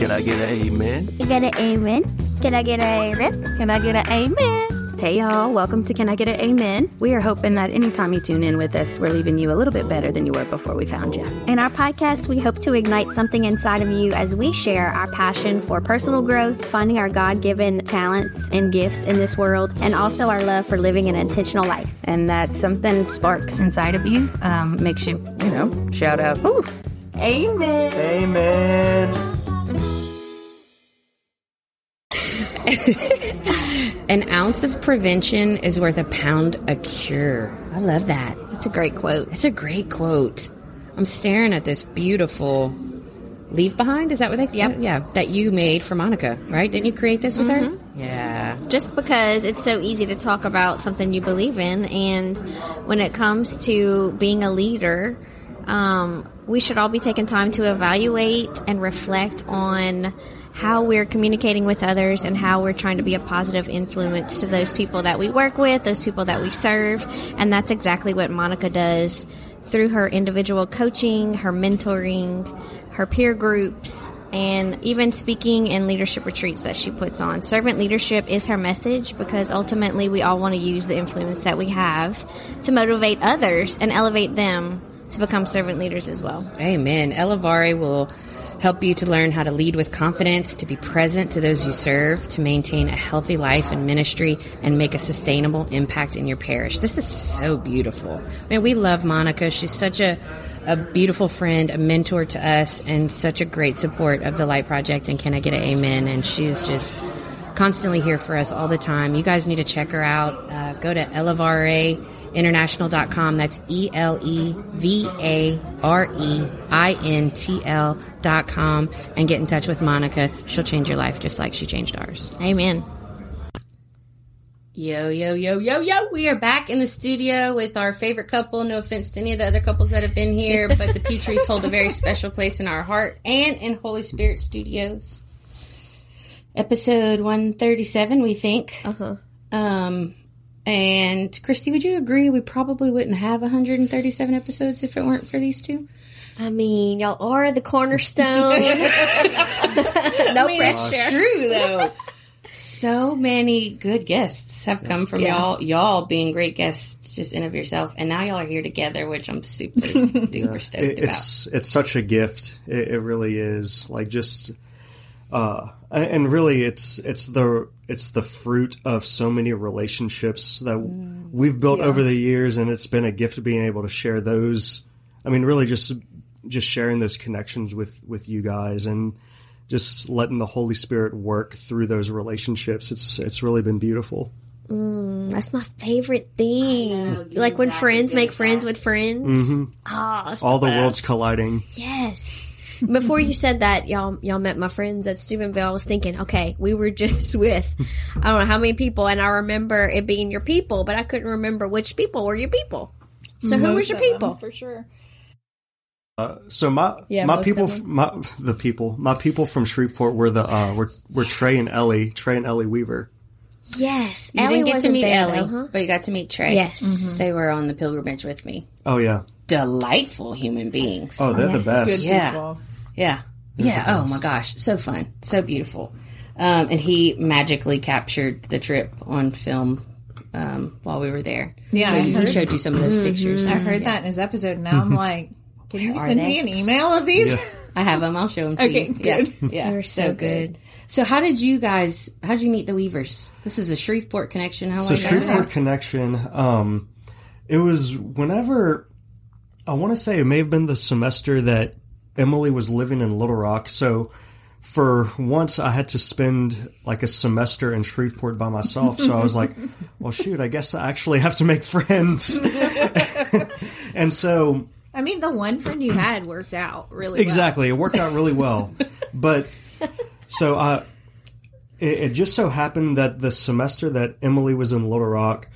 Can I get an amen? Can I get an amen? Can I get an amen? Can I get an amen? Hey y'all, welcome to Can I Get an Amen? We are hoping that anytime you tune in with us, we're leaving you a little bit better than you were before we found you. In our podcast, we hope to ignite something inside of you as we share our passion for personal growth, finding our God given talents and gifts in this world, and also our love for living an intentional life. And that something sparks inside of you, um, makes you, you know, shout out, Ooh. Amen. Amen. Ounce of prevention is worth a pound a cure. I love that. It's a great quote. It's a great quote. I'm staring at this beautiful leave behind. Is that what they? Yep. Yeah, that you made for Monica, right? Didn't you create this with her? Yeah. Just because it's so easy to talk about something you believe in, and when it comes to being a leader, um, we should all be taking time to evaluate and reflect on how we're communicating with others and how we're trying to be a positive influence to those people that we work with, those people that we serve. And that's exactly what Monica does through her individual coaching, her mentoring, her peer groups, and even speaking and leadership retreats that she puts on. Servant leadership is her message because ultimately we all want to use the influence that we have to motivate others and elevate them to become servant leaders as well. Amen. Elevare will help you to learn how to lead with confidence, to be present to those you serve, to maintain a healthy life and ministry, and make a sustainable impact in your parish. This is so beautiful. Man, we love Monica. She's such a a beautiful friend, a mentor to us, and such a great support of the Light Project. And can I get an amen? And she's just constantly here for us all the time. You guys need to check her out. Uh, go to elevare.international.com. That's E L E V A R E I N T L dot com and get in touch with Monica. She'll change your life just like she changed ours. Amen. Yo, yo, yo, yo, yo. We are back in the studio with our favorite couple. No offense to any of the other couples that have been here, but the Petries hold a very special place in our heart and in Holy Spirit Studios. Episode 137, we think. Uh-huh. Um, and Christy, would you agree we probably wouldn't have 137 episodes if it weren't for these two? I mean, y'all are the cornerstone. no pressure. True though. so many good guests have come from y'all. Y'all being great guests just in of yourself, and now y'all are here together, which I'm super duper stoked It- it's it's such a gift. It, it really is. Like just, uh, and really, it's it's the it's the fruit of so many relationships that mm. we've built over the years, and it's been a gift being able to share those. I mean, really, just just sharing those connections with with you guys, and just letting the Holy Spirit work through those relationships. It's it's really been beautiful. Mm, that's my favorite thing. like when friends make friends with friends. Mm-hmm. Ah, it's All the best. worlds colliding. Yes. Before you said that, y'all y'all met my friends at Steubenville. I was thinking, okay, we were just with I don't know how many people, and I remember it being your people, but I couldn't remember which people were your people. So who was your people? For sure. So my Yeah, my people, my the people, my people from Shreveport were the uh, were were Trey and Ellie, Trey and Ellie Weaver. Yes, You Ellie didn't get to wasn't meet there, Ellie, though, huh? but you got to meet Trey. Yes. They were on the pilgrimage with me. Oh yeah, Delightful human beings. oh they're the best. Yeah. People. Yeah. Yeah. Oh my gosh. So fun. So beautiful. Um, and he magically captured the trip on film um, while we were there. Yeah, So I he heard- showed you some of those pictures. I heard that in his episode. Now I'm like, can you Where are send they? me an email of these? I have them. I'll show them to Okay, you. good. Yeah. Yeah. They're so so good. So how did you guys, how did you meet the Weavers? This is a Shreveport connection. How So I got Shreveport that. connection. Um, it was whenever I want to say it may have been the semester that Emily was living in Little Rock. So for once, I had to spend like a semester in Shreveport by myself. So I was like, well, shoot, I guess I actually have to make friends. and so I mean, the one friend you had worked out really well. Exactly. It worked out really well. but so uh, it, it just so happened that the semester that Emily was in Little Rock,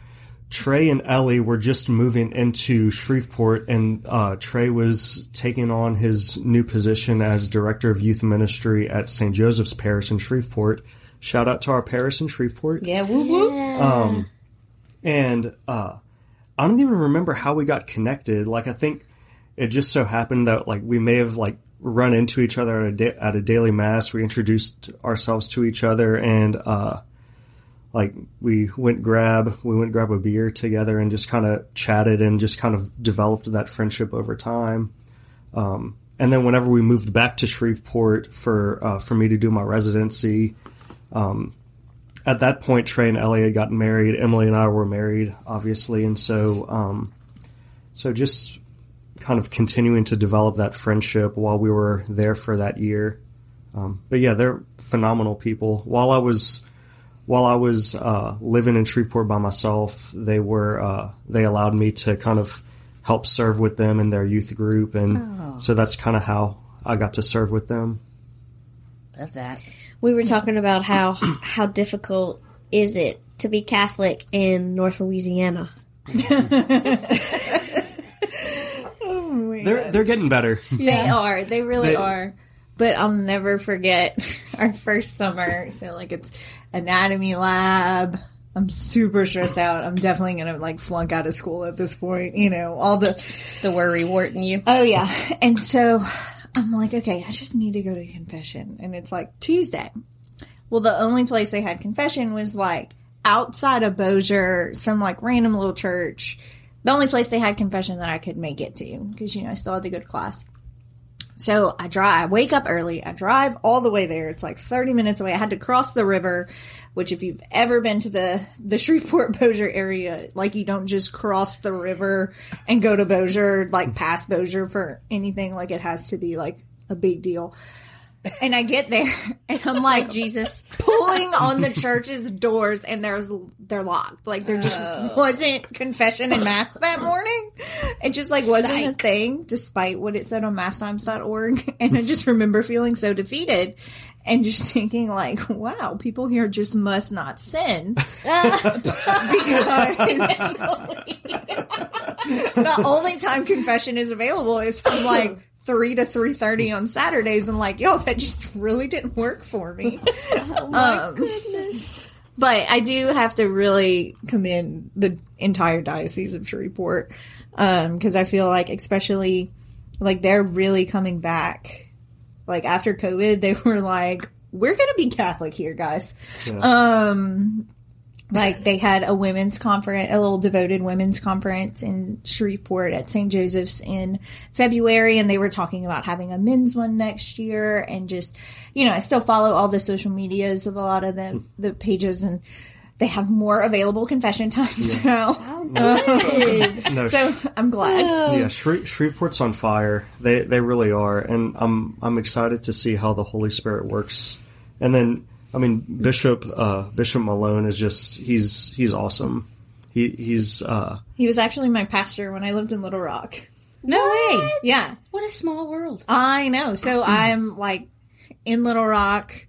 Trey and Ellie were just moving into Shreveport, and uh, Trey was taking on his new position as director of youth ministry at St. Joseph's Parish in Shreveport. Shout out to our parish in Shreveport. Yeah. Woo woo. And uh, I don't even remember how we got connected. Like I think it just so happened that like we may have like run into each other at a, da- at a daily mass. We introduced ourselves to each other, and uh, like we went grab we went grab a beer together and just kind of chatted and just kind of developed that friendship over time. Um, and then whenever we moved back to Shreveport for uh, for me to do my residency, um, at that point Trey and Ellie had gotten married. Emily and I were married, obviously, and so um, so just kind of continuing to develop that friendship while we were there for that year. Um, but yeah, they're phenomenal people. While I was while I was uh, living in Shreveport by myself, they were uh, they allowed me to kind of help serve with them in their youth group, and so that's kind of how I got to serve with them. Love that. We were talking about how how difficult is it to be Catholic in North Louisiana. They're they're getting better. They are. They really They- are. But I'll never forget our first summer. So like it's anatomy lab. I'm super stressed out. I'm definitely gonna like flunk out of school at this point. You know, all the The worry wart in you. Oh yeah. And so I'm like, okay, I just need to go to confession. And it's like Tuesday. Well, the only place they had confession was like outside of Bossier, some like random little church. The only place they had confession that I could make it to because, you know, I still had to good class. So I drive, I wake up early. I drive all the way there. It's like 30 minutes away. I had to cross the river, which if you've ever been to the, the Shreveport Bossier area, like you don't just cross the river and go to Bossier, like past Bossier for anything. Like it has to be like a big deal. And I get there and I'm like, Jesus. pulling on the church's doors and there's they're locked. Like there just wasn't confession and mass that morning. It just like wasn't a thing despite what it said on masstimes.org. And I just remember feeling so defeated and just thinking like, wow, people here just must not sin. because the only time confession is available is from like three to three thirty on Saturdays, and like, yo, that just really didn't work for me. oh my goodness! But I do have to really commend the entire diocese of Shreveport because I feel like, especially like they're really coming back. Like after COVID, they were like, "We're gonna be Catholic here, guys." Um, like they had a women's conference, a little devoted women's conference in Shreveport at St. Joseph's in February, and they were talking about having a men's one next year. And just, you know, I still follow all the social medias of a lot of the the pages, and they have more available confession times now. No, So I'm glad. yeah, Shre- Shreveport's on fire. They they really are, and I'm I'm excited to see how the Holy Spirit works. And then, I mean, Bishop uh, Bishop Malone is just he's he's awesome. He he's uh, He was actually my pastor when I lived in Little Rock. No way. Yeah. What a small world. I know. So I'm like in Little Rock.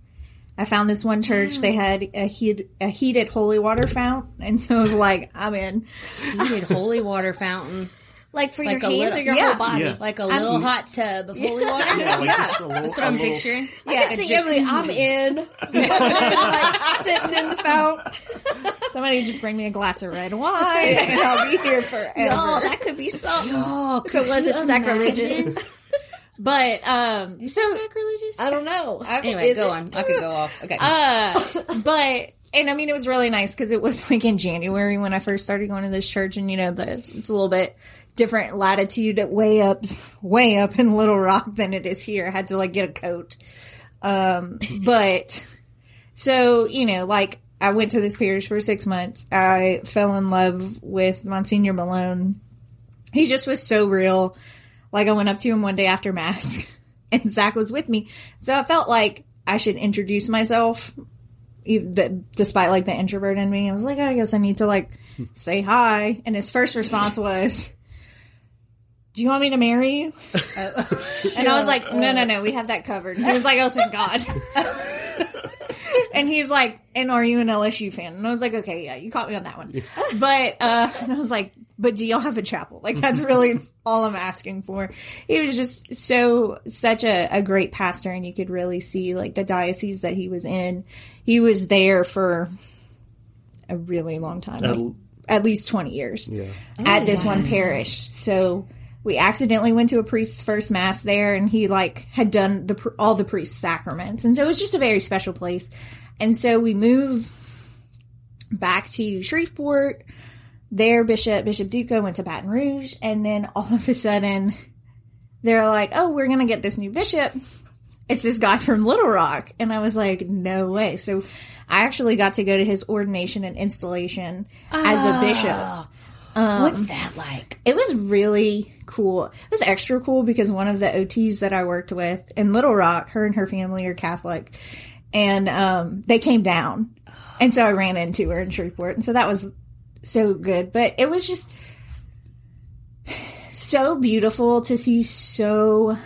I found this one church. They had a, heat, a heated holy water fountain, and so I was like, I'm in. Heated holy water fountain. Like for Like your hands little- or your Yeah. whole body. Yeah. Like a little hot tub of holy water. yeah, like Yeah. little, That's what I'm little- picturing. I can see Emily. I'm in. like sitting in the fount. Somebody just bring me a glass of red wine, and I'll be here forever. Oh, that could be something. Oh, if it wasn't sacrilegious. But um, so sacrilegious? I don't know. Anyway, go it? on. I could go off. Okay. uh, but and I mean, it was really nice because it was like in January when I first started going to this church, and you know, the it's a little bit different latitude, way up, way up in Little Rock than it is here. I had to like get a coat, um, but so you know, like I went to this parish for six months. I fell in love with Monsignor Malone. He just was so real. Like I went up to him one day after mass, and Zach was with me, so I felt like I should introduce myself despite like the introvert in me, I was like, oh, I guess I need to like say hi. And his first response was, "Do you want me to marry you?" and I was like, "No, no, no, we have that covered." He was like, "Oh, thank God." and he's like, "And are you an LSU fan?" And I was like, "Okay, yeah, you caught me on that one." But uh, and I was like, "But do y'all have a chapel?" Like that's really all I'm asking for. He was just so such a, a great pastor, and you could really see like the diocese that he was in. He was there for a really long time, At like, l- at least twenty years yeah. at this one parish. So we accidentally went to a priest's first mass there, and he like had done the all the priest's sacraments, and so it was just a very special place. And so we moved back to Shreveport. There, Bishop Bishop Duca went to Baton Rouge, and then all of a sudden, they're like, "Oh, we're gonna get this new bishop." It's this guy from Little Rock, and I was like, "No way!" So, I actually got to go to his ordination and installation as a bishop. Ah. What's that like? It was really cool. It was extra cool because one of the OTs that I worked with in Little Rock, her and her family are Catholic, and um, they came down, and so I ran into her in Shreveport, and so that was so good. But it was just so beautiful to see so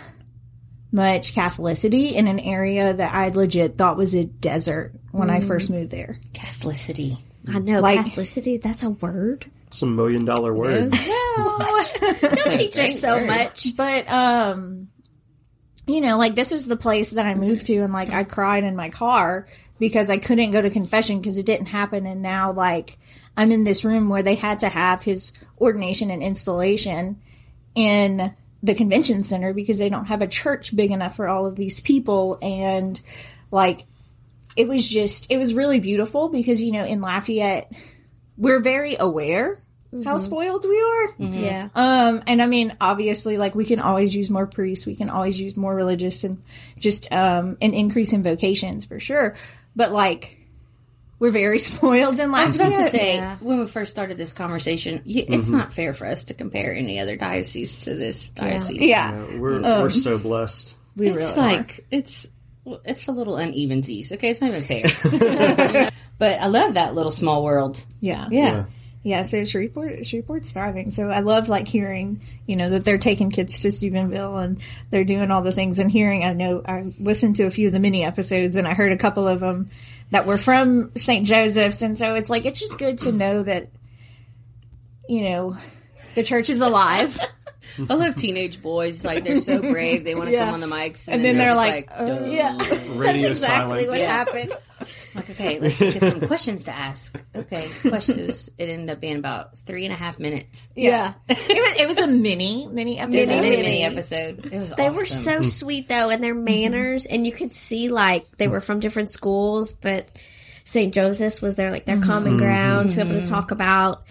much Catholicity in an area that I legit thought was a desert when I first moved there. Catholicity. I know Like- Catholicity. That's a word. It's a million dollar word. They'll teach us so much. But um you know, like this was the place that I moved to and like I cried in my car because I couldn't go to confession because it didn't happen. And now like I'm in this room where they had to have his ordination and installation in the convention center because they don't have a church big enough for all of these people. And like it was just it was really beautiful because you know in Lafayette we're very aware how spoiled we are Yeah. um, and I mean, obviously, like we can always use more priests, we can always use more religious, and just um, an increase in vocations for sure. But like, we're very spoiled in life. I was about to say Yeah. when we first started this conversation, y it's not fair for us to compare any other diocese to this diocese. yeah, Yeah, we're we're so blessed. we it's really like it's it's a little uneven, unevensies. Okay, it's not even fair. but I love that little small world. yeah, Yeah. yeah. So Shreveport, Shreveport's thriving. So I love like hearing, you know, that they're taking kids to Steubenville and they're doing all the things. And hearing, I know I listened to a few of the mini episodes, and I heard a couple of them that were from St. Joseph's, and so it's like it's just good to know that, you know, the church is alive. I love teenage boys. Like they're so brave. They want to Yeah. come on the mics, and, and then they're just like, "Duh." uh, yeah, Radio that's exactly silence. what happened. Like, okay, let's get some questions to ask. Okay, questions. It ended up being about three and a half minutes. Yeah, it was it was a mini mini It was a episode. mini, mini episode. It was They were awesome. so sweet though, and their manners, and you could see like they were from different schools, but St. Joseph's was their like their common ground to be able to talk about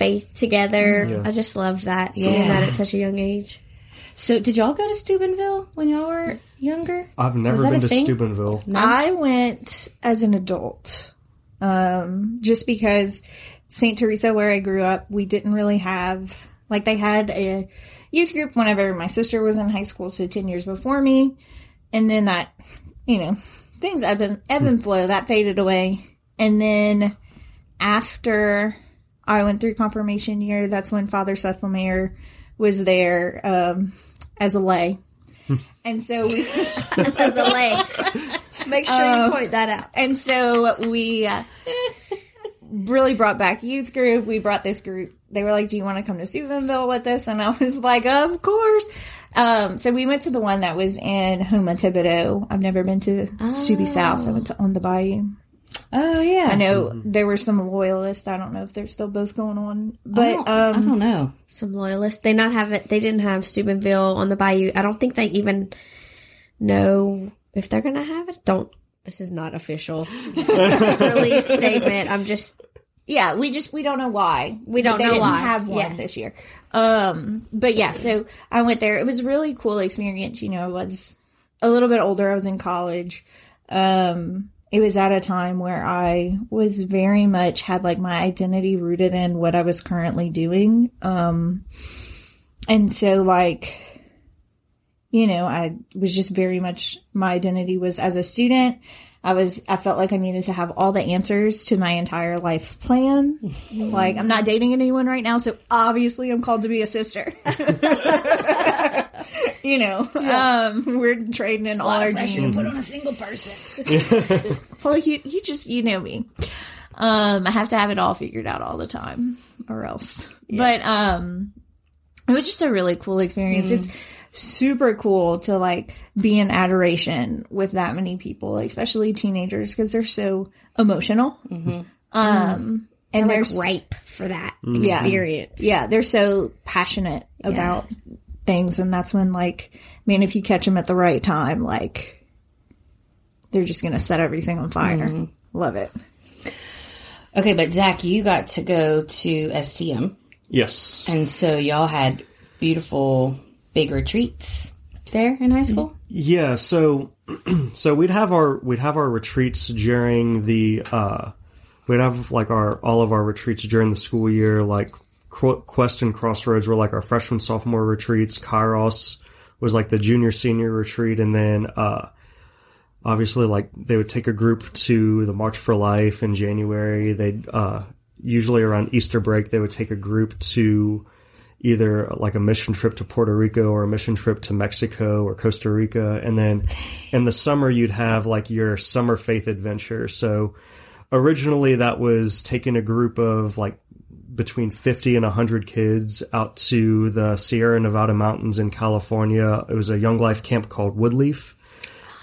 faith together. I just loved that, seeing Yeah. that at such a young age. So, did y'all go to Steubenville when y'all were younger? I've never been to thing? Steubenville. I went as an adult, um, just because St. Teresa, where I grew up, we didn't really have like they had a youth group whenever my sister was in high school, so ten years before me, and then that you know things ebb and, ebb and flow that faded away, and then after I went through confirmation year, that's when Father Seth Lemire was there um, as a lay. And so we As a lay, make sure you point that out. and so we uh, really brought back youth group. We brought this group. They were like, "Do you want to come to Steubenville with us?" And I was like, "Of course." Um, so we went to the one that was in Houma Thibodaux. I've never been to Steuby South. I went to On the Bayou. Oh yeah, I know there were some loyalists. I don't know if they're still both going on, I but don't, I um, don't know. Some loyalists. They not have it. They didn't have Steubenville on the Bayou. I don't think they even know if they're gonna have it. Don't. This is not official release statement. I'm just yeah, we just we don't know why. We don't they know didn't why. have one Yes. this year. Um, but yeah, so I went there. It was a really cool experience. You know, I was a little bit older. I was in college. Um, it was at a time where I was very much had like my identity rooted in what I was currently doing. Um, and so like, you know, I was just very much my identity was as a student. I was I felt like I needed to have all the answers to my entire life plan. like I'm not dating anyone right now, so obviously I'm called to be a sister. you know, um, we're trading in all our jeans. put on a single person. Well, you you just you know me. Um, I have to have it all figured out all the time, or else. But um, it was just a really cool experience. It's super cool to like be in adoration with that many people, especially teenagers, because they're so emotional. Um, and they're they're like ripe for that Yeah. experience. yeah, they're so passionate about things, and that's when like, I mean, if you catch them at the right time, like, they're just gonna set everything on fire. Love it. Okay, but Zach, you got to go to STM, Yes. and so y'all had beautiful big retreats there in high school. Yeah, so so we'd have our we'd have our retreats during the uh we'd have like our all of our retreats during the school year like Qu- Quest and Crossroads were like our freshman sophomore retreats, Kairos was like the junior senior retreat and then uh obviously like they would take a group to the March for Life in January. They'd uh usually around Easter break they would take a group to either like a mission trip to Puerto Rico or a mission trip to Mexico or Costa Rica. And then in the summer, you'd have like your summer faith adventure. So originally that was taking a group of like between 50 and 100 kids out to the Sierra Nevada mountains in California. It was a young life camp called Woodleaf.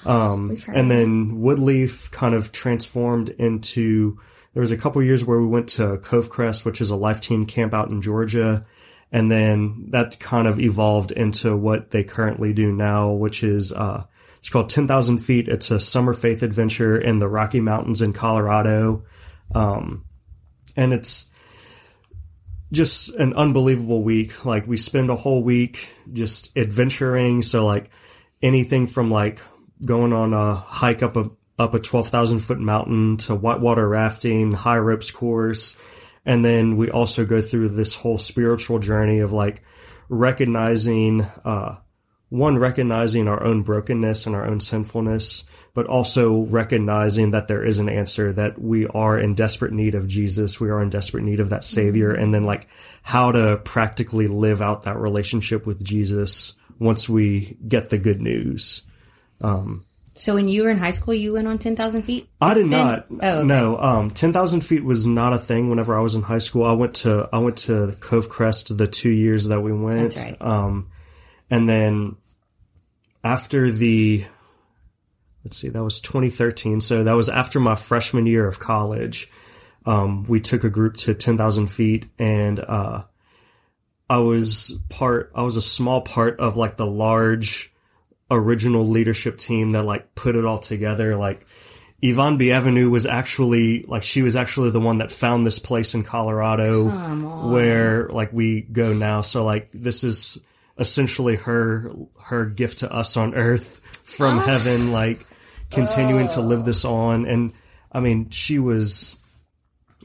Um, and then Woodleaf kind of transformed into, there was a couple years where we went to Covecrest, which is a Life Teen camp out in Georgia and then that kind of evolved into what they currently do now, which is uh, it's called Ten Thousand Feet. It's a summer faith adventure in the Rocky Mountains in Colorado, um, and it's just an unbelievable week. Like we spend a whole week just adventuring. So like anything from like going on a hike up a up a twelve thousand foot mountain to whitewater rafting, high ropes course. And then we also go through this whole spiritual journey of like recognizing, uh, one, recognizing our own brokenness and our own sinfulness, but also recognizing that there is an answer, that we are in desperate need of Jesus. We are in desperate need of that savior. And then like how to practically live out that relationship with Jesus once we get the good news. Um, So when you were in high school, you went on ten thousand feet. I did been- not. Oh, okay. no. Um, ten thousand feet was not a thing whenever I was in high school. I went to I went to Covecrest the two years that we went. That's right. Um, and then after the let's see, that was 2013. So that was after my freshman year of college. Um, we took a group to 10,000 feet and, uh, I was part, I was a small part of like the large original leadership team that like put it all together. Like Yvonne Bienvenue was actually like she was actually the one that found this place in Colorado where like we go now. So like this is essentially her her gift to us on earth from heaven, like continuing to live this on. And I mean, she was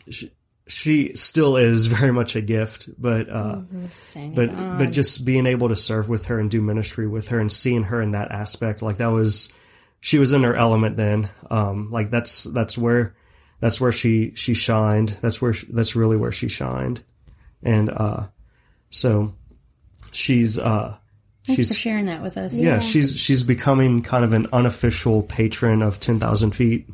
she, she still is very much a gift, but uh but but just being able to serve with her and do ministry with her and seeing her in that aspect like that was she was in her element then. Um like that's that's where that's where she she shined. That's where she, that's really where she shined. And uh so she's uh Thanks she's for sharing that with us. yeah, she's she's becoming kind of an unofficial patron of 10,000 feet.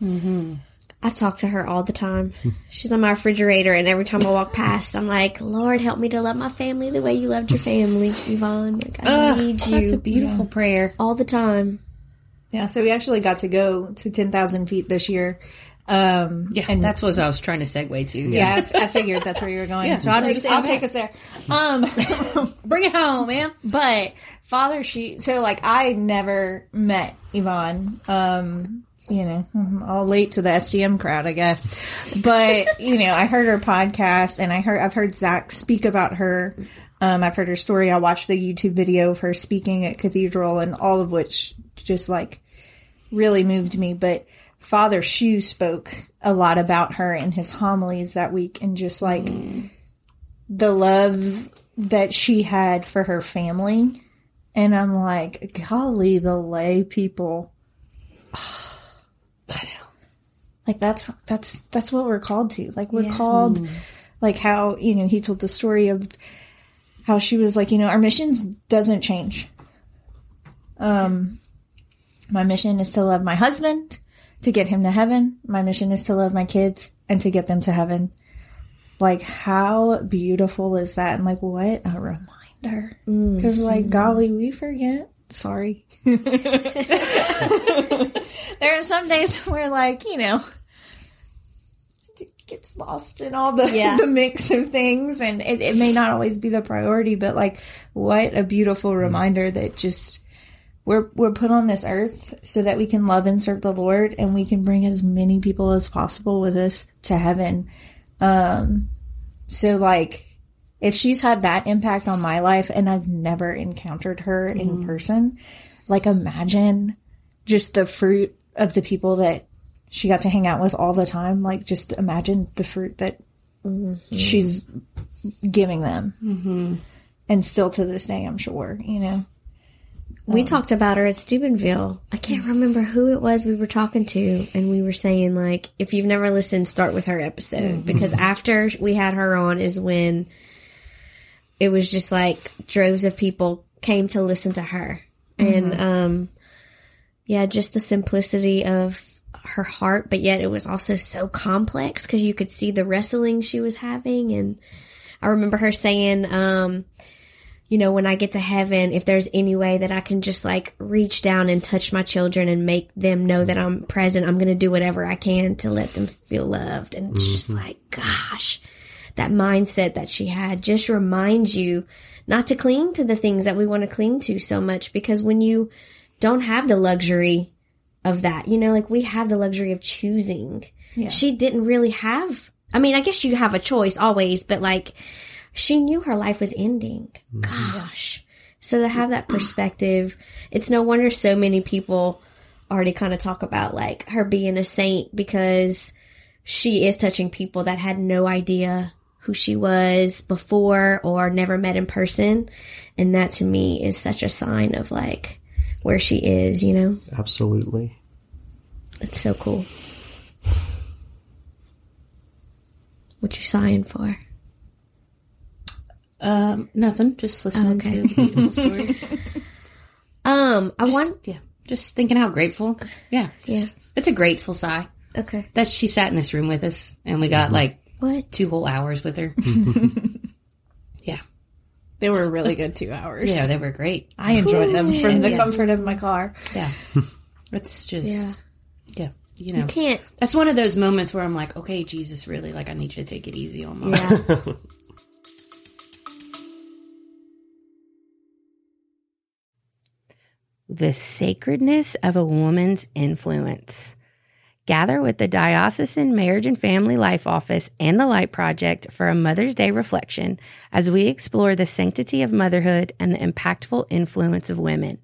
I talk to her all the time. She's on my refrigerator, and every time I walk past, I'm like, Lord, help me to love my family the way you loved your family, Yvonne. Like, I Ugh, need you That's a beautiful prayer. all the time. Yeah, so we actually got to go to 10,000 feet this year. Um, Yeah, and that's what I was trying to segue to. yeah, I, f- I figured that's where you were going. Yeah, so I'll take just, us I'll take us there. Um, bring it home, man. but father, she, so like I never met Yvonne. Um, you know, I'm all late to the STM crowd, I guess. But, you know, I heard her podcast and I heard, I've heard Zach speak about her. Um, I've heard her story. I watched the YouTube video of her speaking at Cathedral and all of which just like really moved me. But Father Shu spoke a lot about her in his homilies that week and just like the love that she had for her family. And I'm like, golly, the lay people. Like that's that's that's what we're called to. Like we're called like how, you know, he told the story of how she was like, you know, our missions doesn't change. Um my mission is to love my husband, to get him to heaven. My mission is to love my kids and to get them to heaven. Like how beautiful is that? And like what a reminder. Mm. Because like golly, we forget. Sorry. there are some days where like, you know, it gets lost in all the Yeah. the mix of things, and it, it may not always be the priority. But like, what a beautiful mm. reminder that just we're we're put on this earth so that we can love and serve the Lord, and we can bring as many people as possible with us to heaven. Um, so like, if she's had that impact on my life, and I've never encountered her in mm-hmm. person, like imagine just the fruit of the people that she got to hang out with all the time. Like, just imagine the fruit that mm-hmm. she's giving them. Mm-hmm. And still to this day, I'm sure, you know. We talked about her at Steubenville. I can't remember who it was we were talking to, and we were saying like, if you've never listened, start with her episode. Because after we had her on is when it was just like droves of people came to listen to her, and um, yeah, just the simplicity of her heart, but yet it was also so complex because you could see the wrestling she was having, and I remember her saying, um, you know, when I get to heaven, if there's any way that I can just like reach down and touch my children and make them know that I'm present, I'm going to do whatever I can to let them feel loved. And it's just mm-hmm. like, gosh, that mindset that she had just reminds you not to cling to the things that we want to cling to so much because when you don't have the luxury of that, you know, like we have the luxury of choosing. She didn't really have, I mean, I guess you have a choice always, but like, she knew her life was ending. Mm-hmm. Gosh. So to have that perspective, it's no wonder so many people already kind of talk about like her being a saint because she is touching people that had no idea who she was before or never met in person. And that to me is such a sign of like where she is, you know? Absolutely. It's so cool. What you sighing for? Um, nothing. Just listening Okay. to the beautiful stories. Um, I Just, want. yeah, just thinking how grateful. Yeah, just- It's a grateful sigh Okay. that she sat in this room with us, and we got like What? two whole hours with her. yeah, They were a really good two hours. yeah, they were great. I enjoyed them from the Yeah. comfort of my car. Yeah, it's just yeah. You know, You can't. that's one of those moments where I'm like, okay, Jesus, really, like I need you to take it easy on me. Yeah. The sacredness of a woman's influence. Gather with the Diocesan Marriage and Family Life Office and the Light Project for a Mother's Day reflection as we explore the sanctity of motherhood and the impactful influence of women.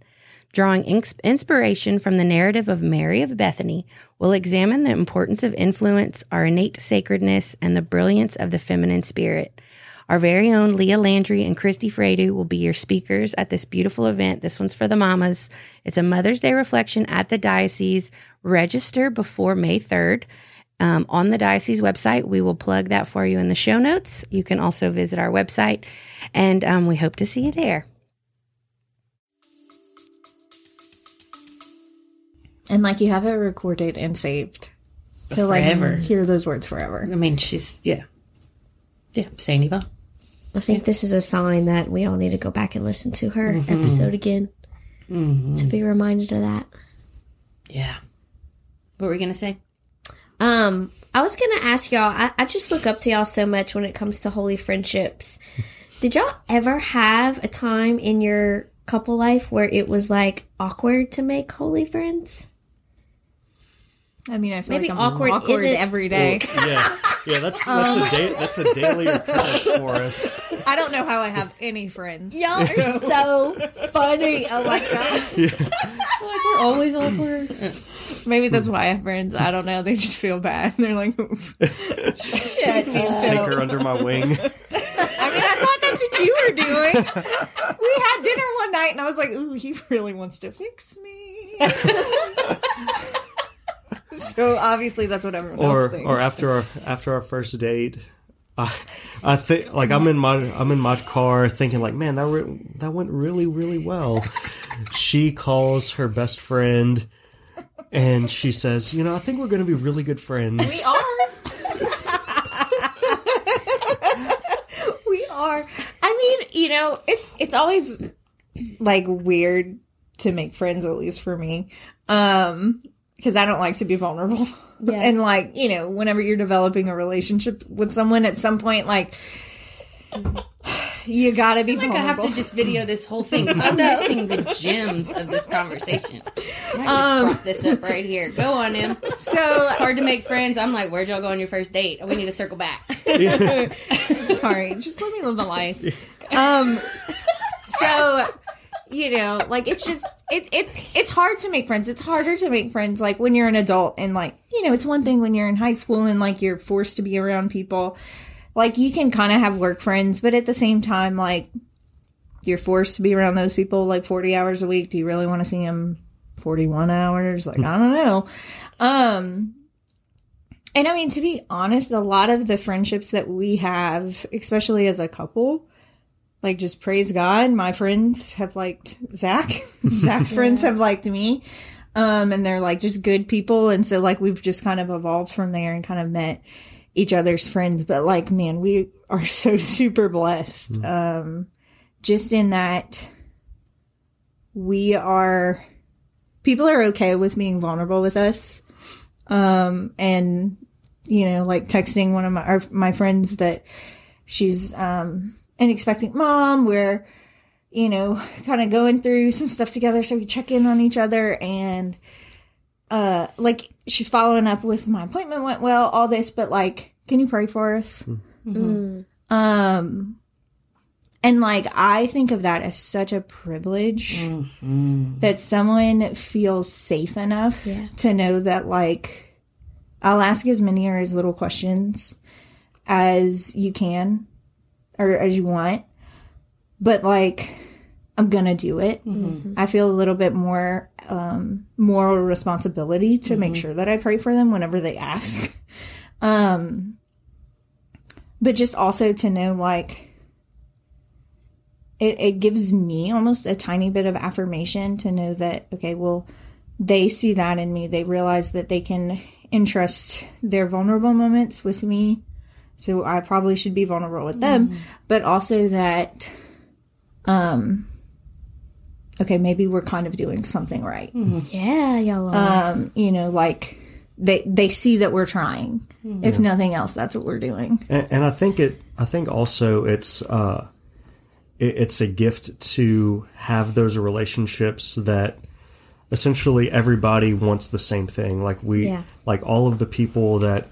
Drawing inspiration from the narrative of Mary of Bethany, we'll examine the importance of influence, our innate sacredness, and the brilliance of the feminine spirit. Our very own Leah Landry and Christy Fredu will be your speakers at this beautiful event. This one's for the mamas. It's a Mother's Day reflection at the diocese. Register before May 3rd. Um, on the diocese website, we will plug that for you in the show notes. You can also visit our website, and um, we hope to see you there. And like you have it recorded and saved. To Forever. like hear those words forever. I mean, she's, yeah. Yeah, Saint Eva. I think this is a sign that we all need to go back and listen to her episode again to be reminded of that. Yeah. What were we going to say? Um, I was gonna ask y'all. I, I just look up to y'all so much when it comes to holy friendships. Did y'all ever have a time in your couple life where it was like awkward to make holy friends? I mean, I feel Maybe like I'm awkward awkward, isn't- every day. Yeah, yeah. That's that's a um, da- that's a daily occurrence for us. I don't know how I have any friends. Y'all are so funny. Oh my god. Like, we're always awkward. Maybe that's why I have friends. I don't know. They just feel bad. They're like, "Oof." Just take her under my wing. I mean, I thought that's what you were doing. We had dinner one night, and I was like, "Ooh, he really wants to fix me." so obviously, that's what everyone else or thinks. or after our after our first date I, I think like I'm in my I'm in my car thinking like man that re- that went really really well. she calls her best friend and she says, "You know, I think we're going to be really good friends." we are. we are. I mean, you know, it's it's always like weird to make friends, at least for me. Um, because I don't like to be vulnerable. Yeah. and like, you know, whenever you're developing a relationship with someone at some point, like, you gotta be I think I vulnerable. have to just video this whole thing because I'm missing the gems of this conversation. I just Um, brought this up right here. Go on, him. It's so, hard to make friends. I'm like, where'd y'all go on your first date? We need to circle back. sorry, just let me live my life. Um, so, you know, like it's just it it it's hard to make friends. It's harder to make friends like when you're an adult and like you know it's one thing when you're in high school and like you're forced to be around people. Like you can kind of have work friends, but at the same time, like you're forced to be around those people like 40 hours a week. Do you really want to see them 41 hours? Like I don't know. Um. And I mean, to be honest, a lot of the friendships that we have, especially as a couple, like just praise God, my friends have liked Zach. Zach's friends have liked me. Um, and they're like just good people. And so like we've just kind of evolved from there and kind of met each other's friends. But like, man, we are so super blessed. Um, just in that we are, people are okay with being vulnerable with us. Um, and you know, like texting one of my our, my friends that she's um an expecting mom. We're you know kind of going through some stuff together, so we check in on each other and uh like she's following up with my appointment went well, all this, but like, can you pray for us? Um. And like I think of that as such a privilege that someone feels safe enough to know that like I'll ask as many or as little questions as you can or as you want. But like I'm gonna do it. I feel a little bit more um, moral responsibility to make sure that I pray for them whenever they ask. um, but just also to know like it, it gives me almost a tiny bit of affirmation to know that okay well they see that in me they realize that they can entrust their vulnerable moments with me so i probably should be vulnerable with them but also that um okay maybe we're kind of doing something right Yeah, y'all are. um you know like they they see that we're trying if nothing else that's what we're doing and, and I think it. I think also it's uh, it, it's a gift to have those relationships that essentially everybody wants the same thing. Like we, Yeah. like all of the people that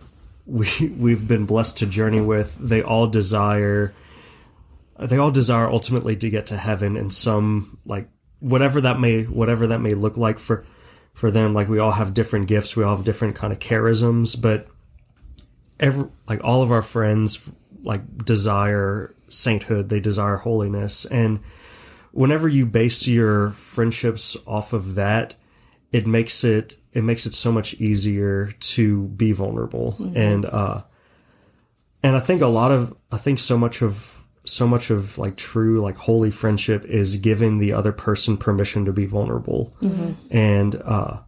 we we've been blessed to journey with, they all desire. They all desire ultimately to get to heaven and some like whatever that may whatever that may look like for for them. Like we all have different gifts, we all have different kind of charisms, but every like all of our friends like desire sainthood they desire holiness and whenever you base your friendships off of that it makes it it makes it so much easier to be vulnerable. And uh and i think a lot of i think so much of so much of like true like holy friendship is giving the other person permission to be vulnerable. And uh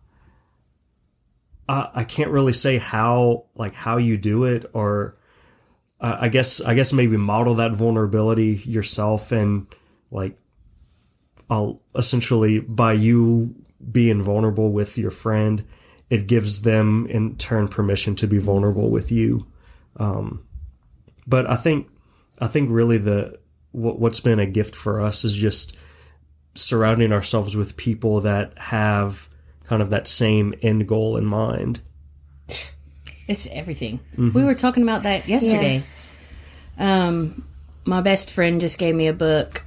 I, I can't really say how like how you do it or uh, I guess I guess maybe model that vulnerability yourself and like I'll essentially by you being vulnerable with your friend it gives them in turn permission to be vulnerable with you um, but I think I think really the what, what's been a gift for us is just surrounding ourselves with people that have kind of that same end goal in mind. It's everything. We were talking about that yesterday. Um, my best friend just gave me a book.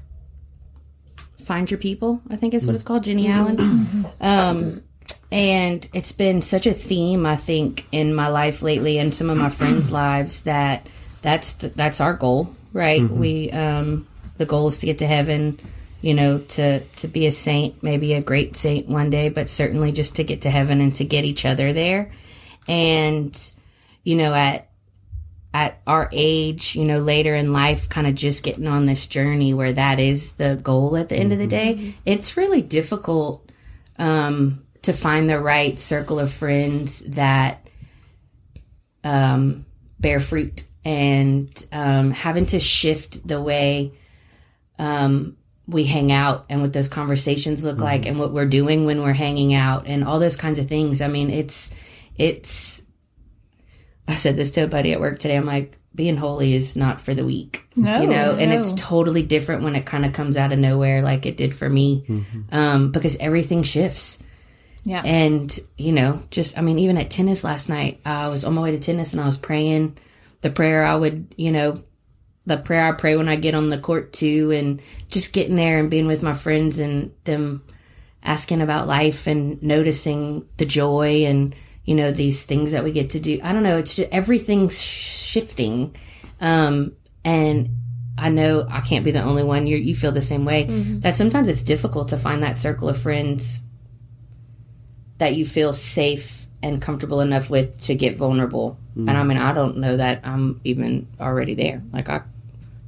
Find Your People, I think is what it's called, Jennie Allen. Um, and it's been such a theme, I think, in my life lately and some of my friends' lives that that's the, that's our goal, right? We um, the goal is to get to heaven, you know, to to be a saint, maybe a great saint one day, but certainly just to get to heaven and to get each other there. And you know, at at our age, you know, later in life, kind of just getting on this journey where that is the goal at the end of the day, it's really difficult um, to find the right circle of friends that um, bear fruit and um, having to shift the way um, we hang out and what those conversations look like and what we're doing when we're hanging out and all those kinds of things. I mean, it's it's I said this to a buddy at work today. I'm like, being holy is not for the weak. No, you know, and no. it's totally different when it kind of comes out of nowhere like it did for me. Um, because everything shifts. Yeah. And, you know, just, I mean, even at tennis last night, I was on my way to tennis and I was praying the prayer I would, you know, the prayer I pray when I get on the court too, and just getting there and being with my friends and them asking about life and noticing the joy and, you know, these things that we get to do. I don't know. It's just everything's shifting. Um, and I know I can't be the only one. You you feel the same way. That sometimes it's difficult to find that circle of friends that you feel safe and comfortable enough with to get vulnerable. And I mean, I don't know that I'm even already there. Like I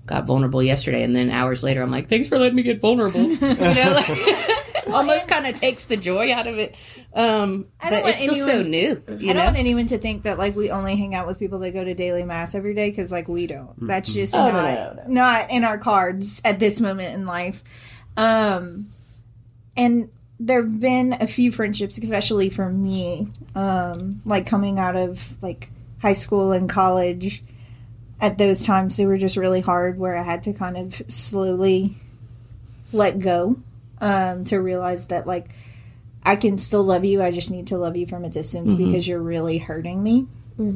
got vulnerable yesterday, and then hours later, I'm like, "Thanks for letting me get vulnerable." you know, like, almost kind of takes the joy out of it. Um, but it's want still so new. You I don't know, want anyone to think that like we only hang out with people that go to daily mass every day because like we don't. That's just Oh, no, not no, no, not in our cards at this moment in life. Um, and there have been a few friendships, especially for me, um, like coming out of like high school and college. At those times, they were just really hard, where I had to kind of slowly let go um, to realize that like I can still love you. I just need to love you from a distance because you're really hurting me.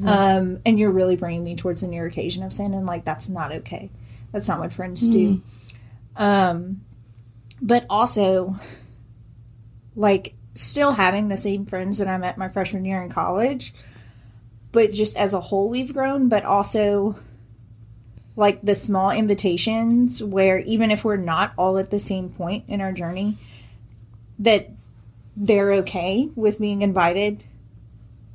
Um, and you're really bringing me towards the near occasion of sin. And like, that's not okay. That's not what friends do. Um, but also, like, still having the same friends that I met my freshman year in college, but just as a whole, we've grown, but also like the small invitations where even if we're not all at the same point in our journey, that they're okay with being invited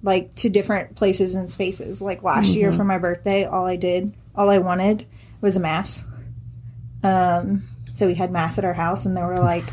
like to different places and spaces. Like last year for my birthday, all I did, all I wanted was a mass. Um, so we had mass at our house, and there were like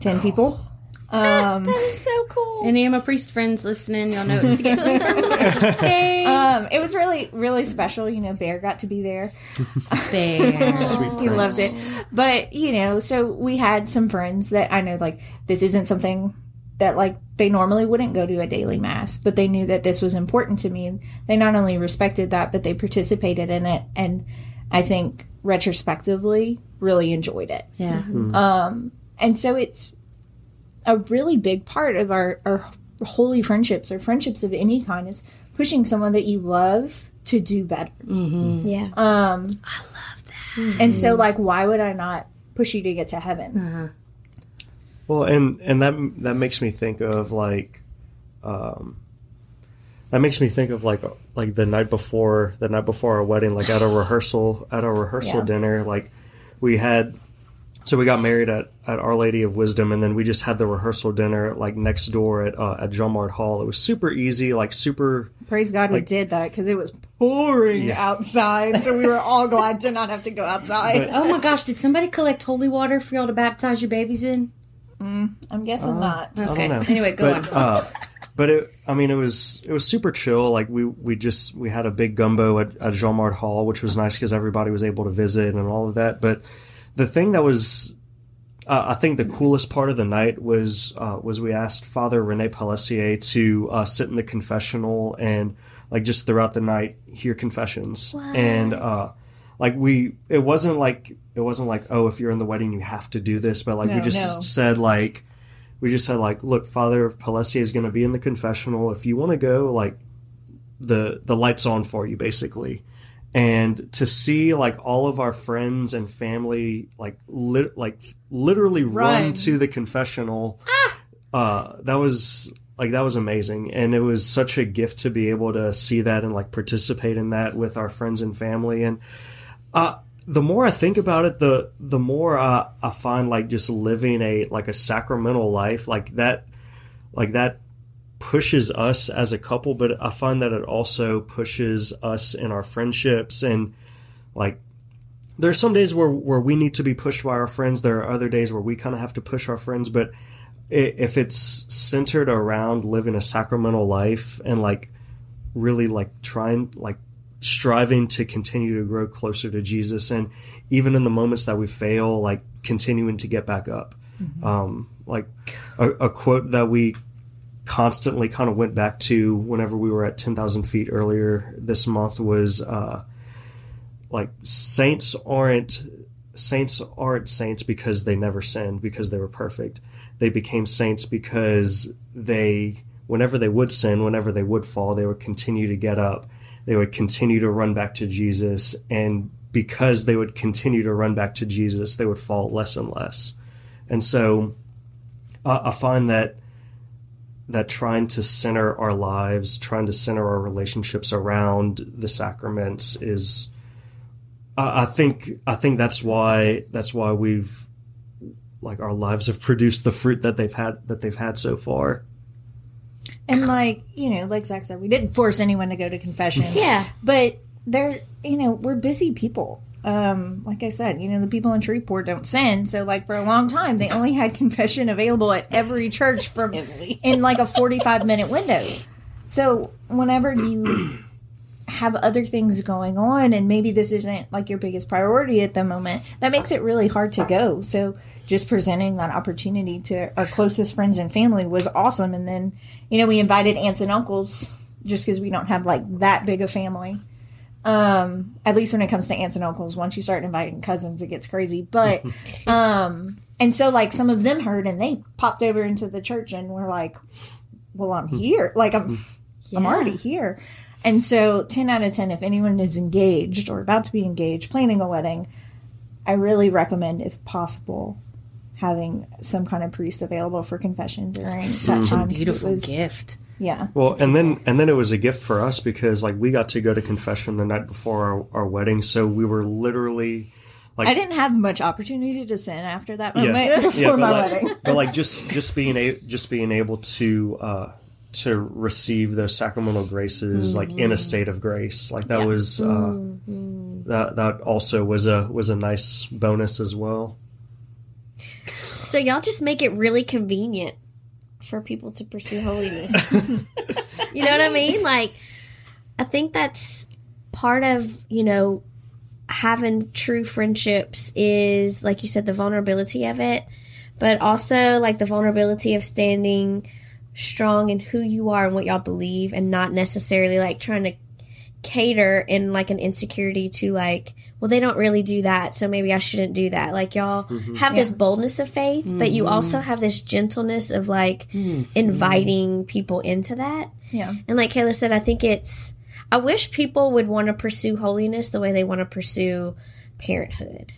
ten people. Um, That is so cool. any of my priest friends listening, y'all know it's getting um, it was really, really special. You know, Bear got to be there. there. Sweet he loved it. But, you know, so we had some friends that I know, like, this isn't something that, like, they normally wouldn't go to a daily mass, but they knew that this was important to me. They not only respected that, but they participated in it. And I think retrospectively really enjoyed it. Yeah. Um. And so it's a really big part of our, our holy friendships or friendships of any kind is pushing someone that you love to do better. yeah. Um, I love that. And so, like, why would I not push you to get to heaven? Well, and and that that makes me think of like, um, that makes me think of like like the night before the night before our wedding, like at a rehearsal at a rehearsal Yeah. dinner, like we had. So we got married at, at Our Lady of Wisdom, and then we just had the rehearsal dinner like next door at uh, at Jean Hall. It was super easy, like super Praise God we did that because it was pouring Yeah. outside. So we were all glad to not have to go outside. Oh my gosh, did somebody collect holy water for y'all to baptize your babies in? I'm guessing not. Okay. know. Anyway, go but, on. Uh, but it, I mean, it was it was super chill. Like we we just we had a big gumbo at, at Jean Mart Hall, which was nice because everybody was able to visit and all of that. But the thing that was, uh, I think, the coolest part of the night was uh, was we asked Father Rene Pelletier to uh, sit in the confessional and like just throughout the night hear confessions and. uh like we it wasn't like it wasn't like oh if you're in the wedding you have to do this but like we just no. said like we just said like look father Pelletier is going to be in the confessional if you want to go like the the lights on for you basically and to see like all of our friends and family like lit, like literally run. Run. to the confessional uh that was like that was amazing and it was such a gift to be able to see that and like participate in that with our friends and family and uh the more I think about it, the the more uh, I find like just living a like a sacramental life like that, like that pushes us as a couple. But I find that it also pushes us in our friendships and like there are some days where where we need to be pushed by our friends. There are other days where we kind of have to push our friends. But if it's centered around living a sacramental life and like really like trying like striving to continue to grow closer to Jesus and even in the moments that we fail like continuing to get back up. Um, like a, a quote that we constantly kind of went back to whenever we were at 10,000 feet earlier this month was uh, like saints aren't saints aren't saints because they never sinned because they were perfect. They became saints because they whenever they would sin whenever they would fall they would continue to get up. They would continue to run back to jesus and because they would continue to run back to jesus they would fall less and less. And so uh, i find that that trying to center our lives, trying to center our relationships around the sacraments is, I, I think, I think that's why that's why we've, like, our lives have produced the fruit that they've had that they've had so far. And like, you know, like Zach said, we didn't force anyone to go to confession. Yeah. But they're, you know, we're busy people. Um, like I said, you know, the people in Shreveport don't sin. So like for a long time, they only had confession available at every church from in like a 45 minute window. So whenever you have other things going on and maybe this isn't like your biggest priority at the moment, that makes it really hard to go. So just presenting that opportunity to our closest friends and family was awesome. And then, you know, we invited aunts and uncles just because we don't have like that big a family. Um, at least when it comes to aunts and uncles, once you start inviting cousins, it gets crazy. But, um, and so like some of them heard and they popped over into the church and were like, well, I'm here. Like I'm, I'm already here. And so 10 out of 10, if anyone is engaged or about to be engaged, planning a wedding, I really recommend, if possible, having some kind of priest available for confession during that Such time. a 'cause beautiful was- gift. Yeah. Well, and then and then it was a gift for us because like we got to go to confession the night before our, our wedding, so we were literally like I didn't have much opportunity to sin after that yeah, moment before yeah, but my like, wedding. but like just just being a just being able to uh, to receive those sacramental graces like in a state of grace, like that was uh, that that also was a was a nice bonus as well. So y'all just make it really convenient for people to pursue holiness. you know what I mean? Like, I think that's part of, you know, having true friendships is, like you said, the vulnerability of it, but also like the vulnerability of standing strong in who you are and what y'all believe and not necessarily like trying to cater in like an insecurity to like well they don't really do that so maybe i shouldn't do that. Like y'all mm-hmm. have this boldness of faith but you also mm-hmm. have this gentleness of like mm-hmm. inviting people into that. Yeah. and like kayla said i think it's i wish people would want to pursue holiness the way they want to pursue parenthood.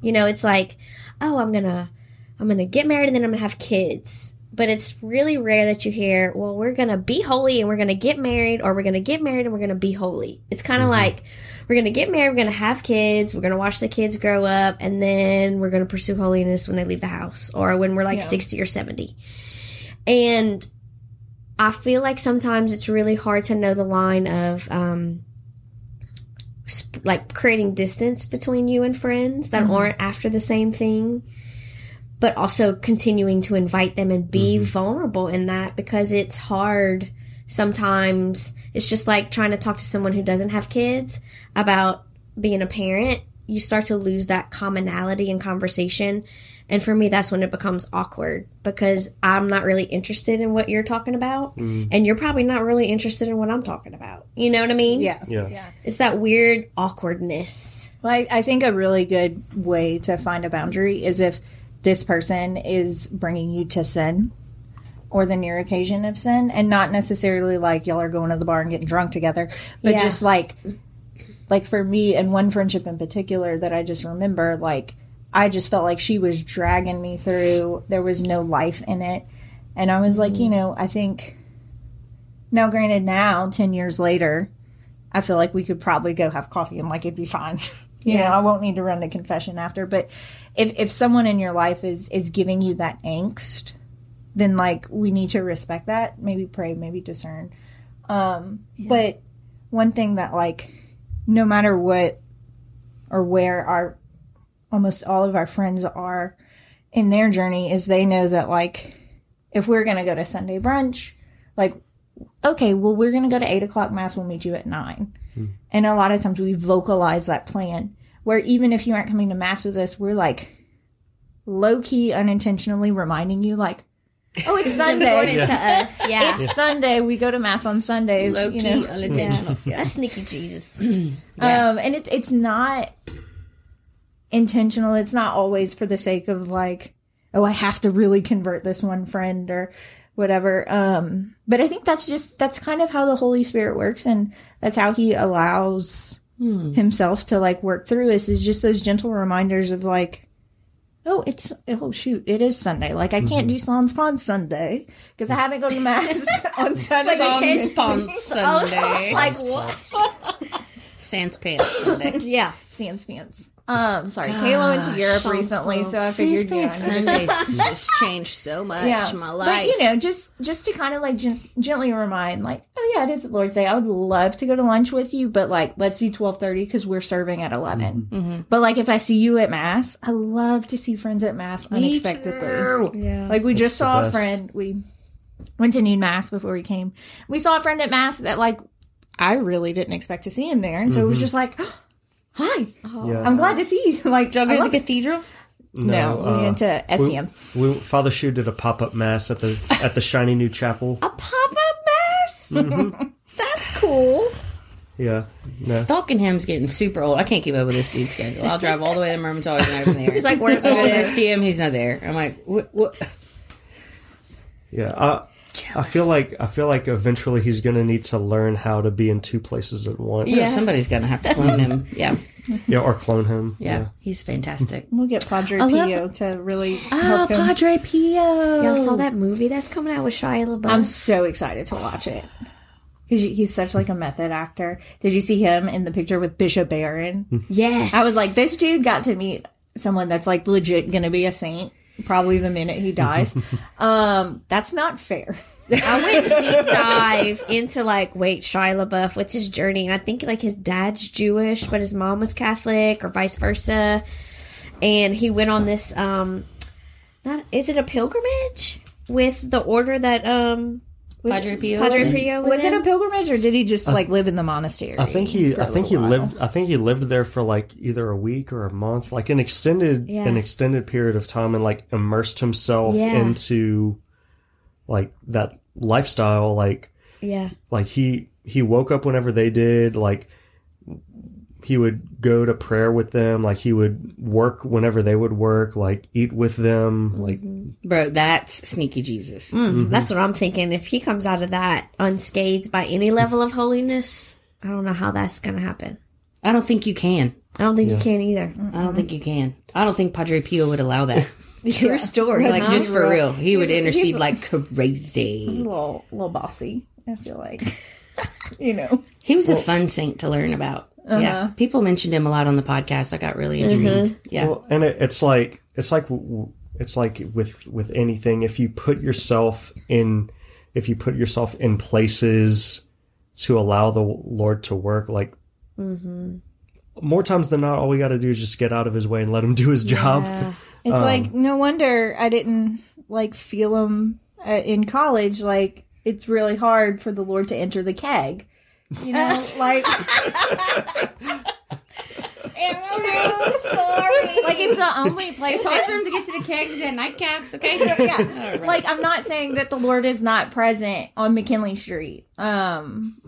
You know it's like oh i'm gonna i'm gonna get married and then i'm gonna have kids. But it's really rare that you hear, well, we're going to be holy and we're going to get married, or we're going to get married and we're going to be holy. It's kind of like we're going to get married, we're going to have kids, we're going to watch the kids grow up, and then we're going to pursue holiness when they leave the house or when we're like Yeah. 60 or 70. And I feel like sometimes it's really hard to know the line of, um, sp- like creating distance between you and friends that aren't after the same thing but also continuing to invite them and be vulnerable in that because it's hard sometimes it's just like trying to talk to someone who doesn't have kids about being a parent. You start to lose that commonality in conversation. And for me that's when it becomes awkward because i'm not really interested in what you're talking about mm. and you're probably not really interested in what i'm talking about. You know what i mean? Yeah. Yeah. it's that weird awkwardness. Well, I, I think a really good way to find a boundary is if this person is bringing you to sin or the near occasion of sin, and not necessarily like y'all are going to the bar and getting drunk together, but Yeah. just like, like for me and one friendship in particular that I just remember, like I just felt like she was dragging me through. There was no life in it, and I was like, you mm-hmm. know, I think. Now, granted, now ten years later, I feel like we could probably go have coffee and like it'd be fine. you know, I won't need to run to confession after. But if if someone in your life is is giving you that angst, then like we need to respect that. Maybe pray, maybe discern. Um, But one thing that like, no matter what or where our almost all of our friends are in their journey, is they know that like if we're gonna go to Sunday brunch, like okay, well, we're going to go to eight o'clock mass. We'll meet you at nine. And a lot of times we vocalize that plan where even if you aren't coming to mass with us, we're like, low key unintentionally reminding you like, oh, it's important Sunday. to us. Yeah. It's Sunday. We go to mass on Sundays. Low you key, know? unintentional. Yeah. That's sneaky Jesus. Um, and it's it's not intentional. It's not always for the sake of like, oh, I have to really convert this one friend or whatever. Um, but I think that's just that's kind of how the Holy Spirit works, and that's how He allows Himself to like work through us. Is just those gentle reminders of like. Oh, it's oh shoot! It is Sunday. Like I can't mm-hmm. do Sans Pond Sunday because I haven't gone to mass on Sunday. Sans Pants Sunday. It's like what? Sans Pants Sunday. Yeah. Sans pants. Um, sorry, Kayla went to Europe recently, so I figured you know, Sundays just changed so much yeah, my but you know, just just to kind of like gen- gently remind, like, oh yeah, it is the Lord's Day. I would love to go to lunch with you, but like, let's do twelve thirty because we're serving at 11 Mm-hmm. But like, if I see you at mass, I love to see friends at mass unexpectedly. Yeah. Like we just the saw a friend. We went to noon mass before we came. We saw a friend at mass that like I really didn't expect to see him there, and so it was just like, hi, Yeah. I'm glad to see you. Like, Did I go to the cathedral? no, we uh, went to we, STM. we, Father Shu did a pop up mass at the at the shiny new chapel. A pop up mass? That's cool. Yeah, no. Stalking him's getting super old. I can't keep up with this dude's schedule. I'll drive all the way to Myrmidon and from there. He's like, where's I go to Walter? STM, he's not there. I'm like, what? what? yeah. I, I feel like I feel like eventually he's going to need to learn how to be in two places at once. Yeah. Somebody's gonna have to clone him. Yeah, Yeah, or clone him. yeah, he's fantastic. We'll get Padre love- Pio to really Oh, help him. Padre Pio. Y'all saw that movie that's coming out with Shia LaBeouf? I'm so excited to watch it because he's such like a method actor. Did you see him in the picture with Bishop Barron? yes. I was like, this dude got to meet someone that's like legit gonna be a saint. Probably the minute he dies. um, that's not fair. I went deep dive into like, wait, Shia LaBeouf, what's his journey? And I think like his dad's Jewish, but his mom was Catholic, or vice versa. And he went on this, um, not is it a pilgrimage with the order that um Padre Pio. Padre Pio was, Was it a pilgrimage or did he just uh, like live in the monastery? I think he for a I think he while? lived I think he lived there for like either a week or a month, like an extended Yeah. an extended period of time and like immersed himself Yeah. into like that lifestyle like yeah. like he he woke up whenever they did like he would go to prayer with them like he would work whenever they would work like eat with them like Bro, that's sneaky Jesus. Mm. Mm-hmm. That's what I'm thinking. If he comes out of that unscathed by any level of holiness, I don't know how that's going to happen. I don't think you can. I don't think you can either. I don't think you can. I don't think Padre Pio would allow that. True story. Like just for real, he would intercede he's- like He's crazy. a little, little bossy. I feel like, you know. He was a fun saint to learn about. Yeah, uh-huh. people mentioned him a lot on the podcast. I got really mm-hmm. intrigued. Yeah, Well, and it, it's like it's like it's like with with anything. If you put yourself in, if you put yourself in places to allow the Lord to work, like mm-hmm. more times than not, all we got to do is just get out of His way and let Him do His job. It's um, like no wonder I didn't like feel him uh, in college. Like it's really hard for the Lord to enter the keg. You know, like. Like it's the only place. hard for him to get to the kegs and nightcaps. Okay, yeah. Like I'm not saying that the Lord is not present on McKinley Street. Um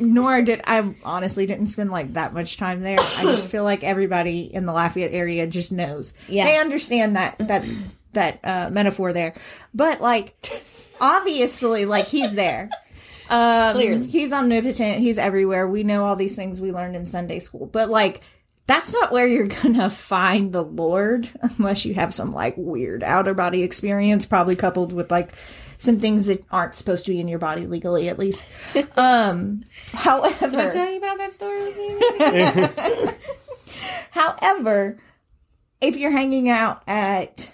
nor did I honestly didn't spend like that much time there. I just feel like everybody in the Lafayette area just knows. Yeah. They understand that that that uh metaphor there. But like obviously like he's there. Um Clearly. he's omnipotent, he's everywhere. We know all these things we learned in Sunday school. But like that's not where you're gonna find the Lord unless you have some like weird outer body experience, probably coupled with like some things that aren't supposed to be in your body legally, at least. Um, however, Did I tell you about that story with me? however, if you're hanging out at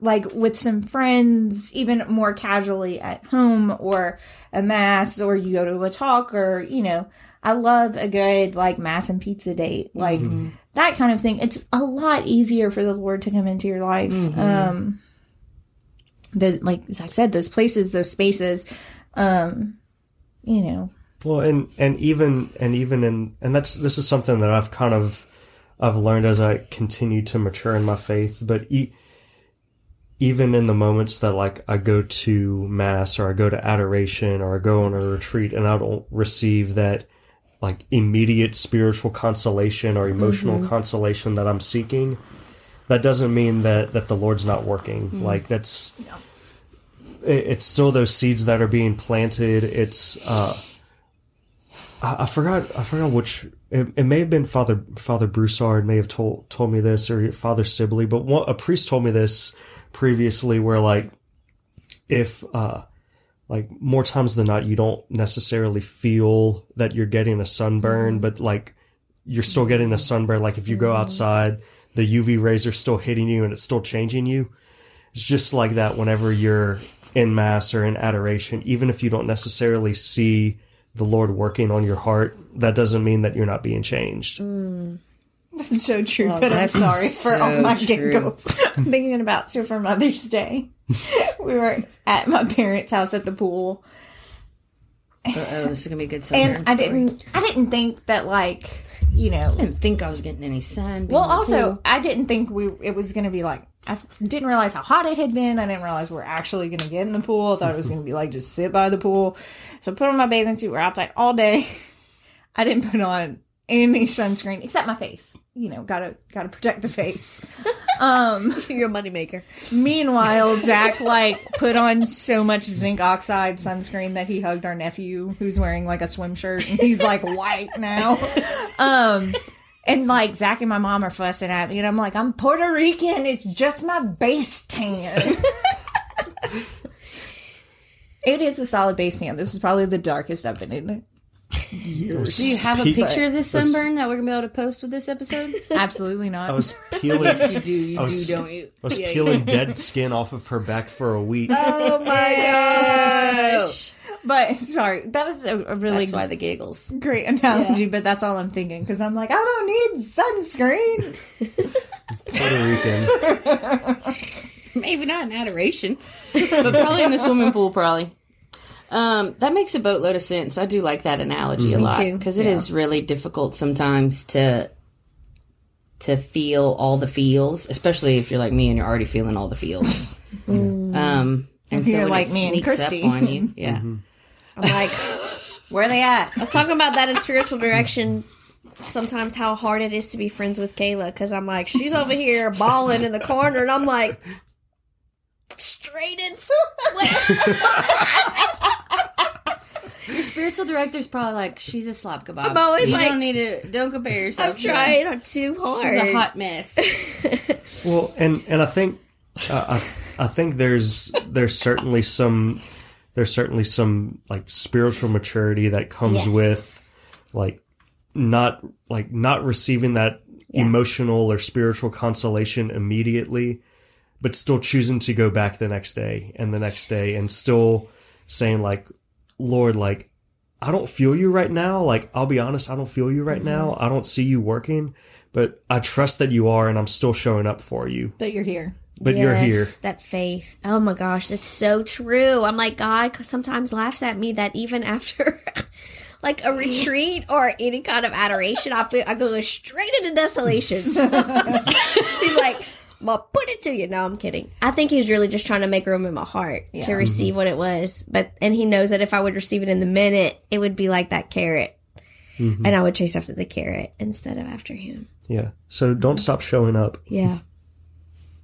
like with some friends, even more casually at home or a mass, or you go to a talk, or you know, I love a good like mass and pizza date, like that kind of thing. It's a lot easier for the Lord to come into your life. Um, those like Zach said, those places, those spaces, um, you know, Well, and and even and even in and that's this is something that I've kind of I've learned as I continue to mature in my faith. But e- even in the moments that like I go to mass or I go to adoration or I go on a retreat and I don't receive that like immediate spiritual consolation or emotional consolation that I'm seeking, that doesn't mean that that the Lord's not working. Like that's it- it's still those seeds that are being planted. It's uh I, I forgot I forgot which it, it may have been Father Father Broussard may have told told me this or Father Sibley, but one, a priest told me this previously where like if uh like more times than not you don't necessarily feel that you're getting a sunburn, mm-hmm. but like you're still getting a sunburn. Like if you go mm-hmm. outside, the UV rays are still hitting you and it's still changing you. It's just like that whenever you're in mass or in adoration, even if you don't necessarily see the Lord working on your heart, that doesn't mean that you're not being changed. Mm. That's so true, oh, but I'm sorry for all my true. giggles. I'm thinking about so for Mother's Day, we were at my parents' house at the pool, Oh, oh this is gonna be a good summer. and I didn't, I didn't think that like, you know, I didn't think I was getting any sun. well, also pool. I didn't think we it was going to be like. I didn't realize how hot it had been. I didn't realize we're actually going to get in the pool. I thought it was going to be like just sit by the pool. So I put on my bathing suit. We're outside all day. I didn't put on any sunscreen except my face. You know, gotta gotta protect the face. Um, You're a moneymaker. Meanwhile, Zach like put on so much zinc oxide sunscreen that he hugged our nephew who's wearing like a swim shirt and he's like white now. Um and like Zach and my mom are fussing at me and I'm like, I'm Puerto Rican, it's just my base tan. it is a solid base tan. This is probably the darkest I've been in years. Do you have a picture of this sunburn that we're gonna be able to post with this episode? Absolutely not. I was peeling yes, you do. You I was- do, don't you? I was Yeah, peeling dead skin off of her back for a week. Oh my gosh. but sorry, that was a, a really That's why the giggles. great analogy, but that's all I'm thinking because I'm like, I don't need sunscreen. Puerto Rican. Maybe not in adoration, but probably in the swimming pool. Probably. Um, that makes a boatload of sense. I do like that analogy a lot too. because it is really difficult sometimes to to feel all the feels, especially if you're like me and you're already feeling all the feels. um, and so You're like it me and sneaks Christy. up on you, yeah. I'm like, Where are they at? I was talking about that in spiritual direction. Sometimes how hard it is to be friends with Kayla because I'm like, she's over here bawling in the corner, and I'm like, straight into. Your spiritual director's probably like, she's a slop kebab. I'm always you like- don't need to, don't compare yourself. I'm to her. trying too hard. She's a hot mess. Well, and and I think uh, I I think there's there's certainly some there's certainly some like spiritual maturity that comes Yes. with like not like not receiving that emotional or spiritual consolation immediately, but still choosing to go back the next day and the next day and still saying like, Lord, like I don't feel you right now. Like, I'll be honest, I don't feel you right now. Mm-hmm. I don't see you working, but I trust that you are and I'm still showing up for you. But you're here. But you're here. That faith. Oh my gosh, that's so true. I'm like, God sometimes laughs at me that even after like a retreat or any kind of adoration, I feel I go straight into desolation. he's like, I'm gonna put it to you. No, I'm kidding. I think he's really just trying to make room in my heart to receive what it was. But and he knows that if I would receive it in the minute, it would be like that carrot. Mm-hmm. And I would chase after the carrot instead of after him. Yeah. So don't stop showing up. Yeah.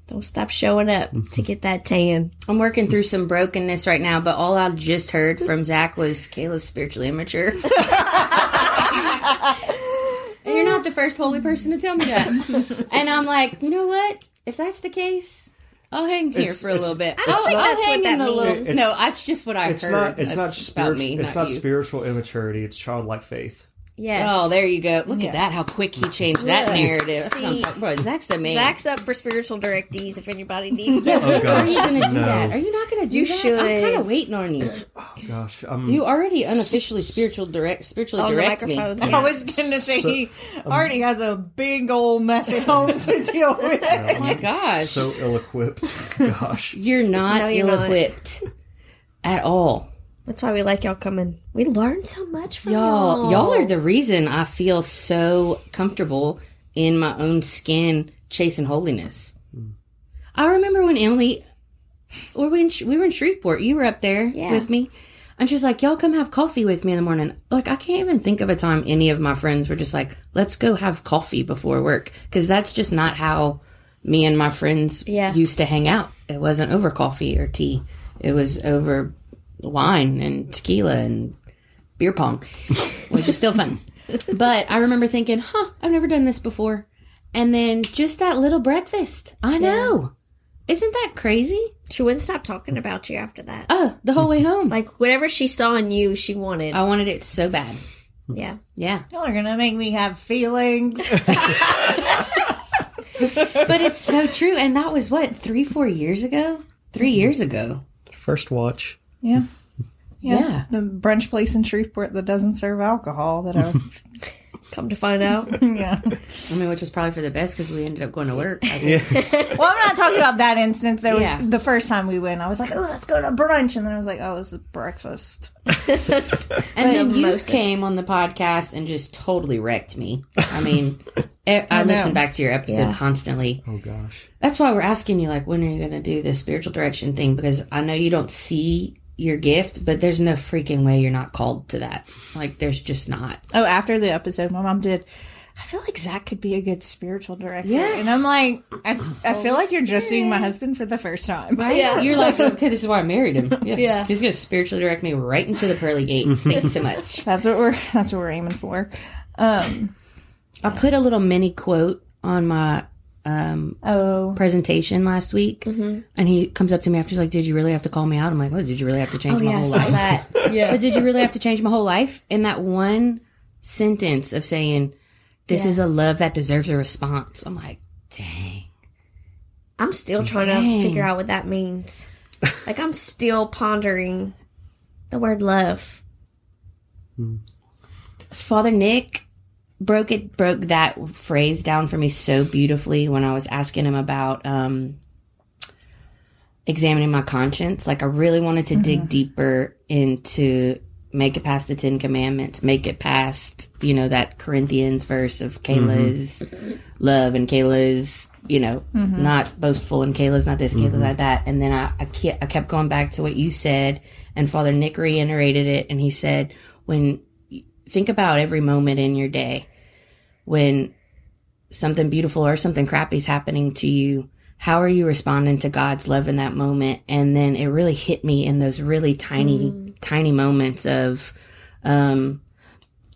Don't stop showing up to get that tan. I'm working through some brokenness right now, but all I just heard from Zach was Kayla's spiritually immature. and you're not the first holy person to tell me that. And I'm like, you know what? If that's the case, I'll hang here It's- for a little bit. I don't I'll, think I'll that's what in that the little. means. No, that's just what I It's heard. not. It's not That's about spiritual. me. It's not not you. spiritual immaturity. It's childlike faith. Oh, yes. Oh, there you go. Look Yeah. at that. How quick he changed that Look, narrative. That's what I'm talking about. Zach's the man. Zach's up for spiritual directees if anybody needs them. Oh Are you going to do no. that? Are you not going to do You that? I'm kind of waiting on you. Oh, gosh. I'm. You already unofficially spiritual direct, spiritually oh, On direct me. microphone. I was gonna say So- he um, already has a big old mess at home to deal with. Oh my gosh, so ill-equipped. Gosh. you're not No, you're not. ill-equipped at all. That's why we like y'all coming. We learn so much from Y'all, y'all. y'all are the reason I feel so comfortable in my own skin chasing holiness. Hmm. I remember when Emily, or when sh- we were in Shreveport, you were up there Yeah. with me. And she's like, y'all come have coffee with me in the morning. Like, I can't even think of a time any of my friends were just like, let's go have coffee before work. Cause that's just not how me and my friends Yeah. used to hang out. It wasn't over coffee or tea. It was over wine and tequila and beer pong, which is still fun. But I remember thinking, huh, I've never done this before. And then just that little breakfast. I know. Isn't that crazy? She wouldn't stop talking about you after that. Oh, the whole way home. Like whatever she saw in you, she wanted. I wanted it so bad. yeah. Yeah. Y'all are gonna make me have feelings. But it's so true. And that was what, three, four years ago? Three mm-hmm. years ago. First watch. Yeah. yeah. Yeah. The brunch place in Shreveport that doesn't serve alcohol that I've Come to find out. yeah. I mean, which was probably for the best because we ended up going to work. I think. Well, I'm not talking about that instance. There was Yeah. the first time we went. I was like, "Oh, let's go to brunch," and then I was like, "Oh, this is breakfast." And then you mimosas. came on the podcast and just totally wrecked me. I mean, I, I listen back to your episode Yeah. constantly. Oh gosh. That's why we're asking you, like, when are you going to do this spiritual direction thing? Because I know you don't see your gift, but there's no freaking way you're not called to that. Like, there's just not. Oh, after the episode, my mom did. I feel like Zach could be a good spiritual director, Yes. and I'm like, I, I feel like you're just seeing my husband for the first time. Yeah. You're like, okay, this is why I married him. Yeah. Yeah. He's going to spiritually direct me right into the pearly gates. Thank you so much. That's what we're that's what we're aiming for. Um. I put a little mini quote on my um, Oh. presentation last week, and he comes up to me after he's like, "Did you really have to call me out?" I'm like, "Oh, did you really have to change my yeah, I whole saw life?" that. Yeah. But did you really have to change my whole life? In that one sentence of saying, "This is a love that deserves a response," I'm like, "Dang." I'm still trying Dang. to figure out what that means. like I'm still pondering the word love. Father Nick broke it broke that phrase down for me so beautifully when I was asking him about um examining my conscience. Like I really wanted to dig mm-hmm. deeper into make it past the Ten Commandments, make it past, you know, that Corinthians verse of mm-hmm. Kayla's love and Kayla's, you know, mm-hmm. not boastful and Kayla's not this, Kayla's not that. And then I, I, ke- I kept going back to what you said and Father Nick reiterated it and he said, when think about every moment in your day when something beautiful or something crappy is happening to you how are you responding to god's love in that moment? And then it really hit me in those really tiny tiny moments of um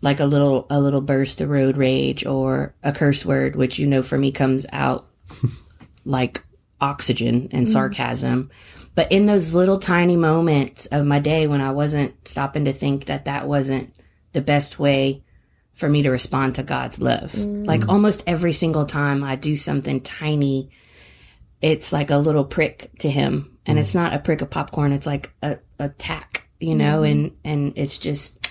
like a little a little burst of road rage or a curse word which you know for me comes out like oxygen and sarcasm. But in those little tiny moments of my day when i wasn't stopping to think that that wasn't the best way for me to respond to God's love. Mm. Like almost every single time I do something tiny, it's like a little prick to him. And mm. it's not a prick of popcorn, it's like a, a tack, you know, mm-hmm. and, and it's just,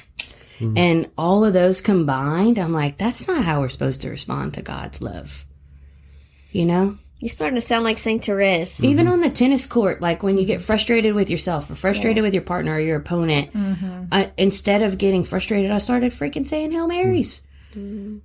mm. and all of those combined, I'm like, that's not how we're supposed to respond to God's love. You know? You're starting to sound like Saint Therese. Even mm-hmm. on the tennis court, like when you get frustrated with yourself or frustrated with your partner or your opponent, mm-hmm. I, instead of getting frustrated, I started freaking saying Hail Marys. Mm-hmm.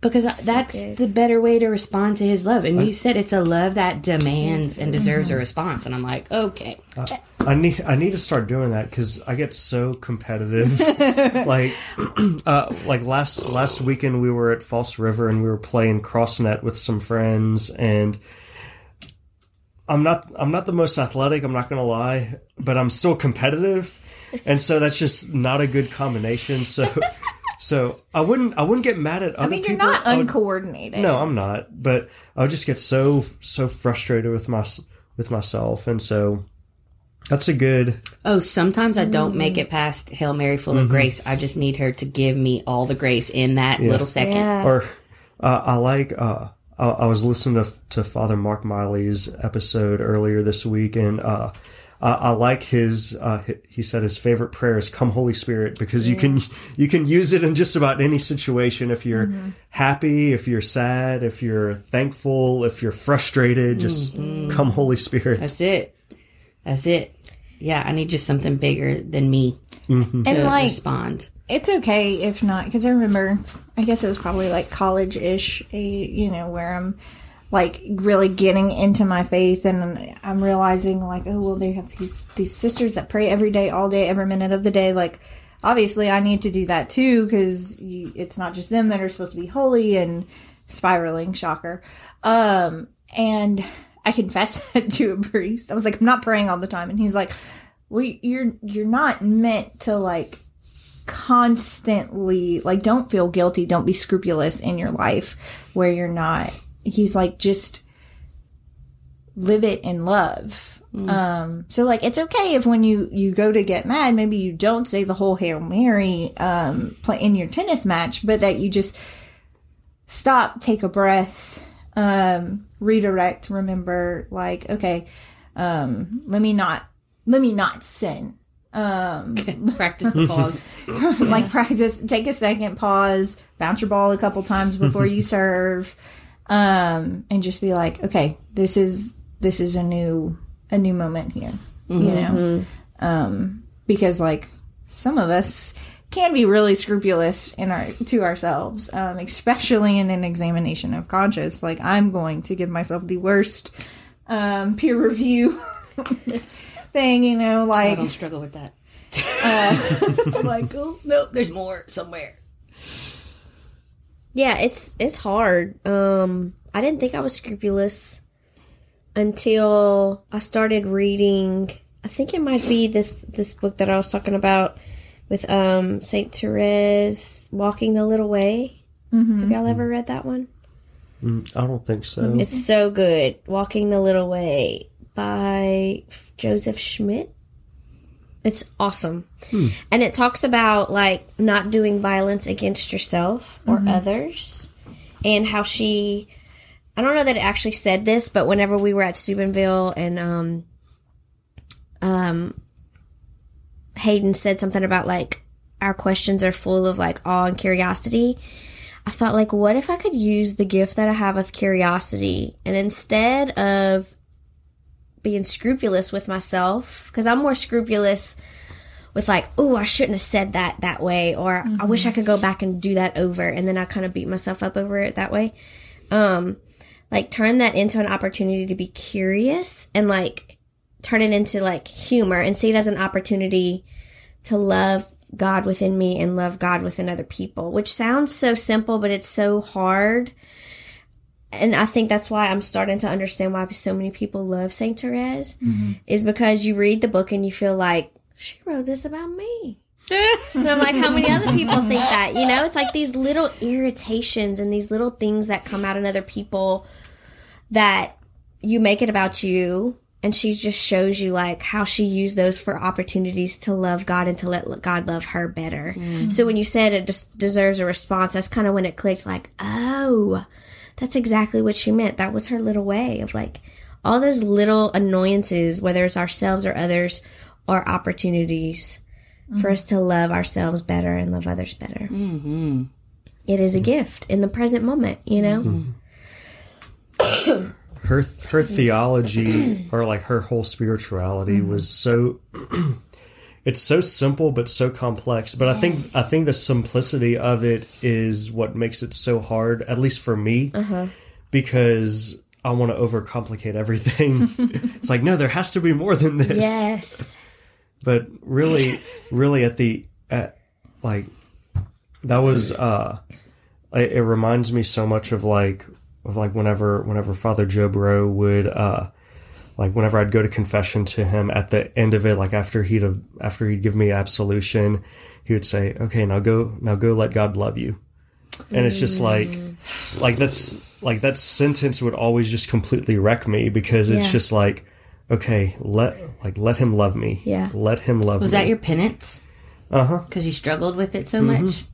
Because I that's good. the better way to respond to his love. And you said it's a love that demands and deserves a response. And I'm like, okay. Uh, I need I need to start doing that because I get so competitive. like, uh, like last last weekend we were at False River and we were playing crossnet with some friends and. I'm not I'm not the most athletic, I'm not gonna lie, but I'm still competitive. And so that's just not a good combination. So so I wouldn't I wouldn't get mad at other I mean, you're people. not I would- uncoordinated. no, I'm not. But I would just get so so frustrated with my with myself, and so that's a good. Oh, sometimes I don't make it past Hail Mary full of grace. I just need her to give me all the grace in that little second. Yeah. Or uh, I like. Uh, I, I was listening to to Father Mark Miley's episode earlier this week, and uh, I, I like his. Uh, he- he said his favorite prayer is "Come Holy Spirit" because you can you can use it in just about any situation. If you're happy, if you're sad, if you're thankful, if you're frustrated, just come Holy Spirit. That's it. That's it. Yeah, I need just something bigger than me to And like, respond. it's okay if not because I remember I guess it was probably like college ish, you know, where I'm like really getting into my faith and I'm realizing like, oh, well, they have these, these sisters that pray every day, all day, every minute of the day. Like, obviously I need to do that too because it's not just them that are supposed to be holy and spiraling, shocker. Um, and I confessed that to a priest. I was like, I'm not praying all the time. And he's like, well, you're, you're not meant to like constantly like don't feel guilty don't be scrupulous in your life where you're not he's like just live it in love mm. um so like it's okay if when you you go to get mad maybe you don't say the whole hail mary um play in your tennis match but that you just stop take a breath um redirect remember like okay um let me not let me not sin um, practice the pause. like practice, take a second, pause, bounce your ball a couple times before you serve, um, and just be like, okay, this is this is a new a new moment here, mm-hmm. you know, um, because like some of us can be really scrupulous in our to ourselves, um, especially in an examination of conscience. Like I'm going to give myself the worst um, peer review thing, you know, like I don't struggle with that. Uh, like, oh no, there's more somewhere. Yeah, it's it's hard. Um, I didn't think I was scrupulous until I started reading. I think it might be this this book that I was talking about with um Saint Therese, Walking the Little Way. Mm-hmm. Have y'all ever read that one? Mm, I don't think so. It's so good. Walking the Little Way by Joseph Schmidt. It's awesome. Hmm. And it talks about like not doing violence against yourself or mm-hmm. others and how she I don't know that it actually said this, but whenever we were at Steubenville and um um Hayden said something about like our questions are full of like awe and curiosity. I thought like what if I could use the gift that I have of curiosity and instead of being scrupulous with myself because I'm more scrupulous with like, oh, I shouldn't have said that that way, or mm-hmm. I wish I could go back and do that over, and then I kind of beat myself up over it that way. Um, like turn that into an opportunity to be curious and like turn it into like humor and see it as an opportunity to love God within me and love God within other people, which sounds so simple, but it's so hard and I think that's why I'm starting to understand why so many people love Saint Therese mm-hmm. is because you read the book and you feel like she wrote this about me. and I'm like, how many other people think that? You know, it's like these little irritations and these little things that come out in other people that you make it about you. And she just shows you like how she used those for opportunities to love God and to let God love her better. Mm-hmm. So when you said it just deserves a response, that's kind of when it clicked like, oh, that's exactly what she meant. That was her little way of like all those little annoyances, whether it's ourselves or others, are opportunities mm-hmm. for us to love ourselves better and love others better. Mm-hmm. It is a gift in the present moment, you know? Mm-hmm. her her theology or like her whole spirituality mm-hmm. was so it's so simple but so complex. But I think I think the simplicity of it is what makes it so hard, at least for me, uh-huh. because I want to overcomplicate everything. it's like no, there has to be more than this. Yes. But really, really, at the at like that was uh, it, it reminds me so much of like of like whenever whenever Father Joe Bro would uh like whenever I'd go to confession to him at the end of it, like after he'd after he'd give me absolution, he would say, "Okay, now go, now go, let God love you." And it's just like, like that's like that sentence would always just completely wreck me because it's yeah. just like, okay, let like let him love me. Yeah, let him love. Was me. that your penance? Uh huh. Because you struggled with it so mm-hmm. much.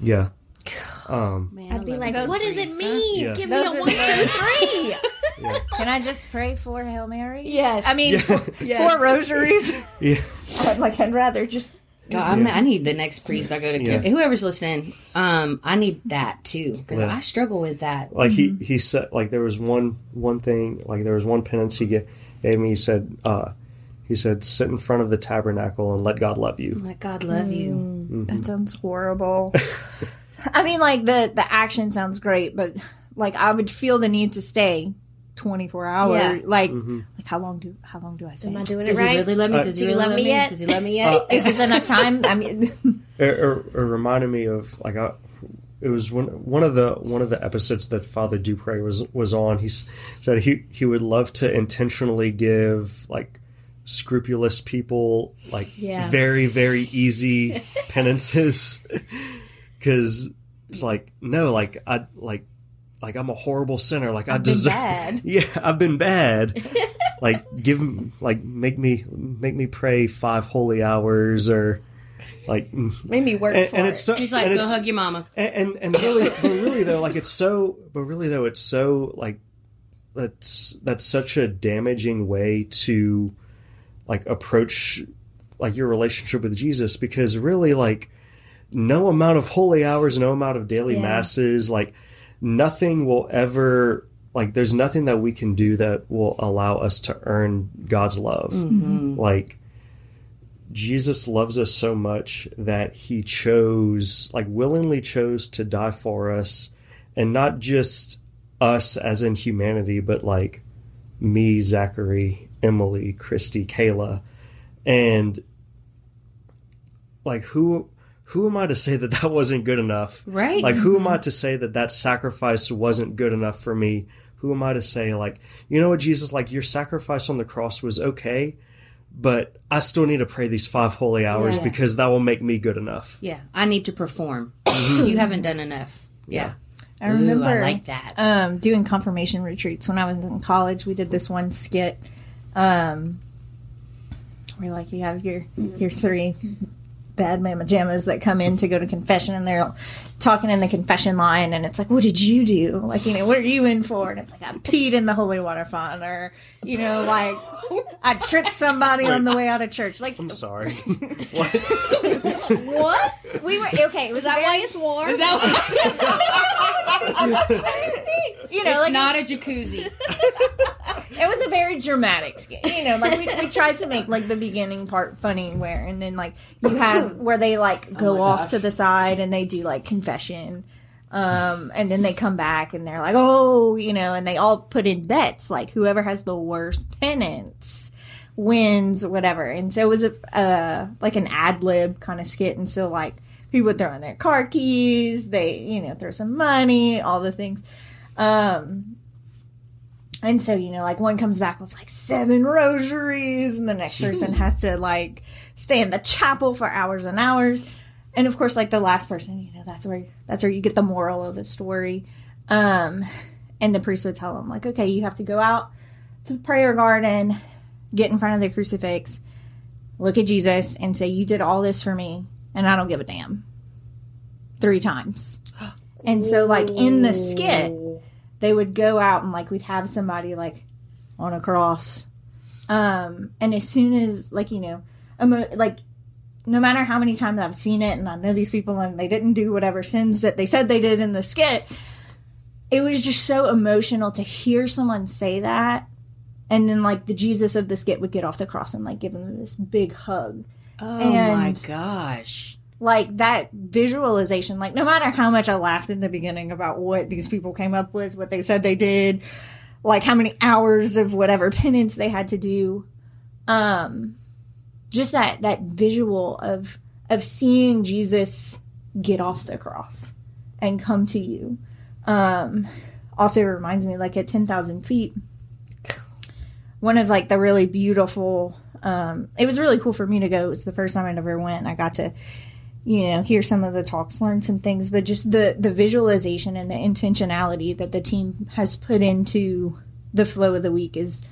Yeah. Um, Man, I'd be like, "What does it mean? Yeah. Give Those me a one, two, three. Yeah. Can I just pray for Hail Mary? Yes. I mean, yeah. four, yes. four rosaries. yeah. I'd, like, I'd rather just. God, yeah. i need the next priest I go to. Yeah. Whoever's listening, um, I need that too because I struggle with that. Like mm-hmm. he he said, like there was one one thing, like there was one penance he gave, gave me. He said, uh, he said, sit in front of the tabernacle and let God love you. Let God love you. Mm-hmm. That sounds horrible. I mean, like the the action sounds great, but like I would feel the need to stay twenty four hours. Yeah. Like, Mm-hmm. like how long do how long do I stay? Am I doing it Does right? he really love me? Uh, Does do he you really love me yet? Does he love me yet? Is this enough time? I mean, it, it, it reminded me of like I, it was one one of the one of the episodes that Father Dupre was was on. He said he he would love to intentionally give like scrupulous people like Yeah. very very easy penances because it's like no like I like like I'm a horrible sinner like I been deserve bad. yeah I've been bad like give m- like make me make me pray five holy hours or like Made me work and, for and it. it's so He's like, and go it's- hug your mama. and, and and really but really though like it's so but really though it's so like that's that's such a damaging way to like approach like your relationship with Jesus because really like no amount of holy hours no amount of daily Yeah. masses like nothing will ever like there's nothing that we can do that will allow us to earn God's love. Mm-hmm. Like Jesus loves us so much that he chose, like, willingly chose to die for us, and not just us as in humanity, but like me, Zachary, Emily, Christy, Kayla, and like who who am I to say that that wasn't good enough? Right. Like who am I to say that that sacrifice wasn't good enough for me? Who am I to say like you know what Jesus like your sacrifice on the cross was okay, but I still need to pray these five holy hours Yeah. because that will make me good enough. Yeah, I need to perform. Mm-hmm. you haven't done enough. Yeah. I remember Ooh, I like that. um, doing confirmation retreats when I was in college. We did this one skit um, where, like, you have your your three bad mama jammas that come in to go to confession, and they're talking in the confession line, and it's like, "What did you do? Like, you know, what are you in for?" And it's like, "I peed in the holy water font," or you know, like, "I tripped somebody on the way out of church." Like, I'm sorry. what? We were okay. It was Is that very- why it's warm? you know, like Not a jacuzzi. It was a very dramatic skit. You know, like we, we tried to make like the beginning part funny where and then like you have where they like go my off gosh. to the side and they do like confession. Um, and then they come back and they're like, oh, you know, and they all put in bets, like whoever has the worst penance wins, whatever. And so it was a uh, like an ad lib kind of skit, and so like people would throw in their car keys, they you know throw some money, all the things. Um, and so, you know, like one comes back with like seven rosaries, and the next person has to like stay in the chapel for hours and hours. And of course, like the last person, you know, that's where that's where you get the moral of the story. Um, and the priest would tell them, like, okay, you have to go out to the prayer garden, get in front of the crucifix, look at Jesus, and say, "You did all this for me, and I don't give a damn." Three times. And so, like in the skit, they would go out and like we'd have somebody like on a cross. Um and as soon as like you know emo- like no matter how many times i've seen it and i know these people and they didn't do whatever sins that they said they did in the skit it was just so emotional to hear someone say that. And then like the jesus of the skit would get off the cross and like give them this big hug. Oh And- my gosh. Like that visualization like no matter how much i laughed in the beginning about what these people came up with what they said they did like how many hours of whatever penance they had to do um just that that visual of of seeing jesus get off the cross and come to you um also reminds me like at 10,000 feet one of like the really beautiful um it was really cool for me to go. It was the first time I'd ever went i got to you know hear some of the talks learn some things but just the the visualization and the intentionality that the team has put into the flow of the week is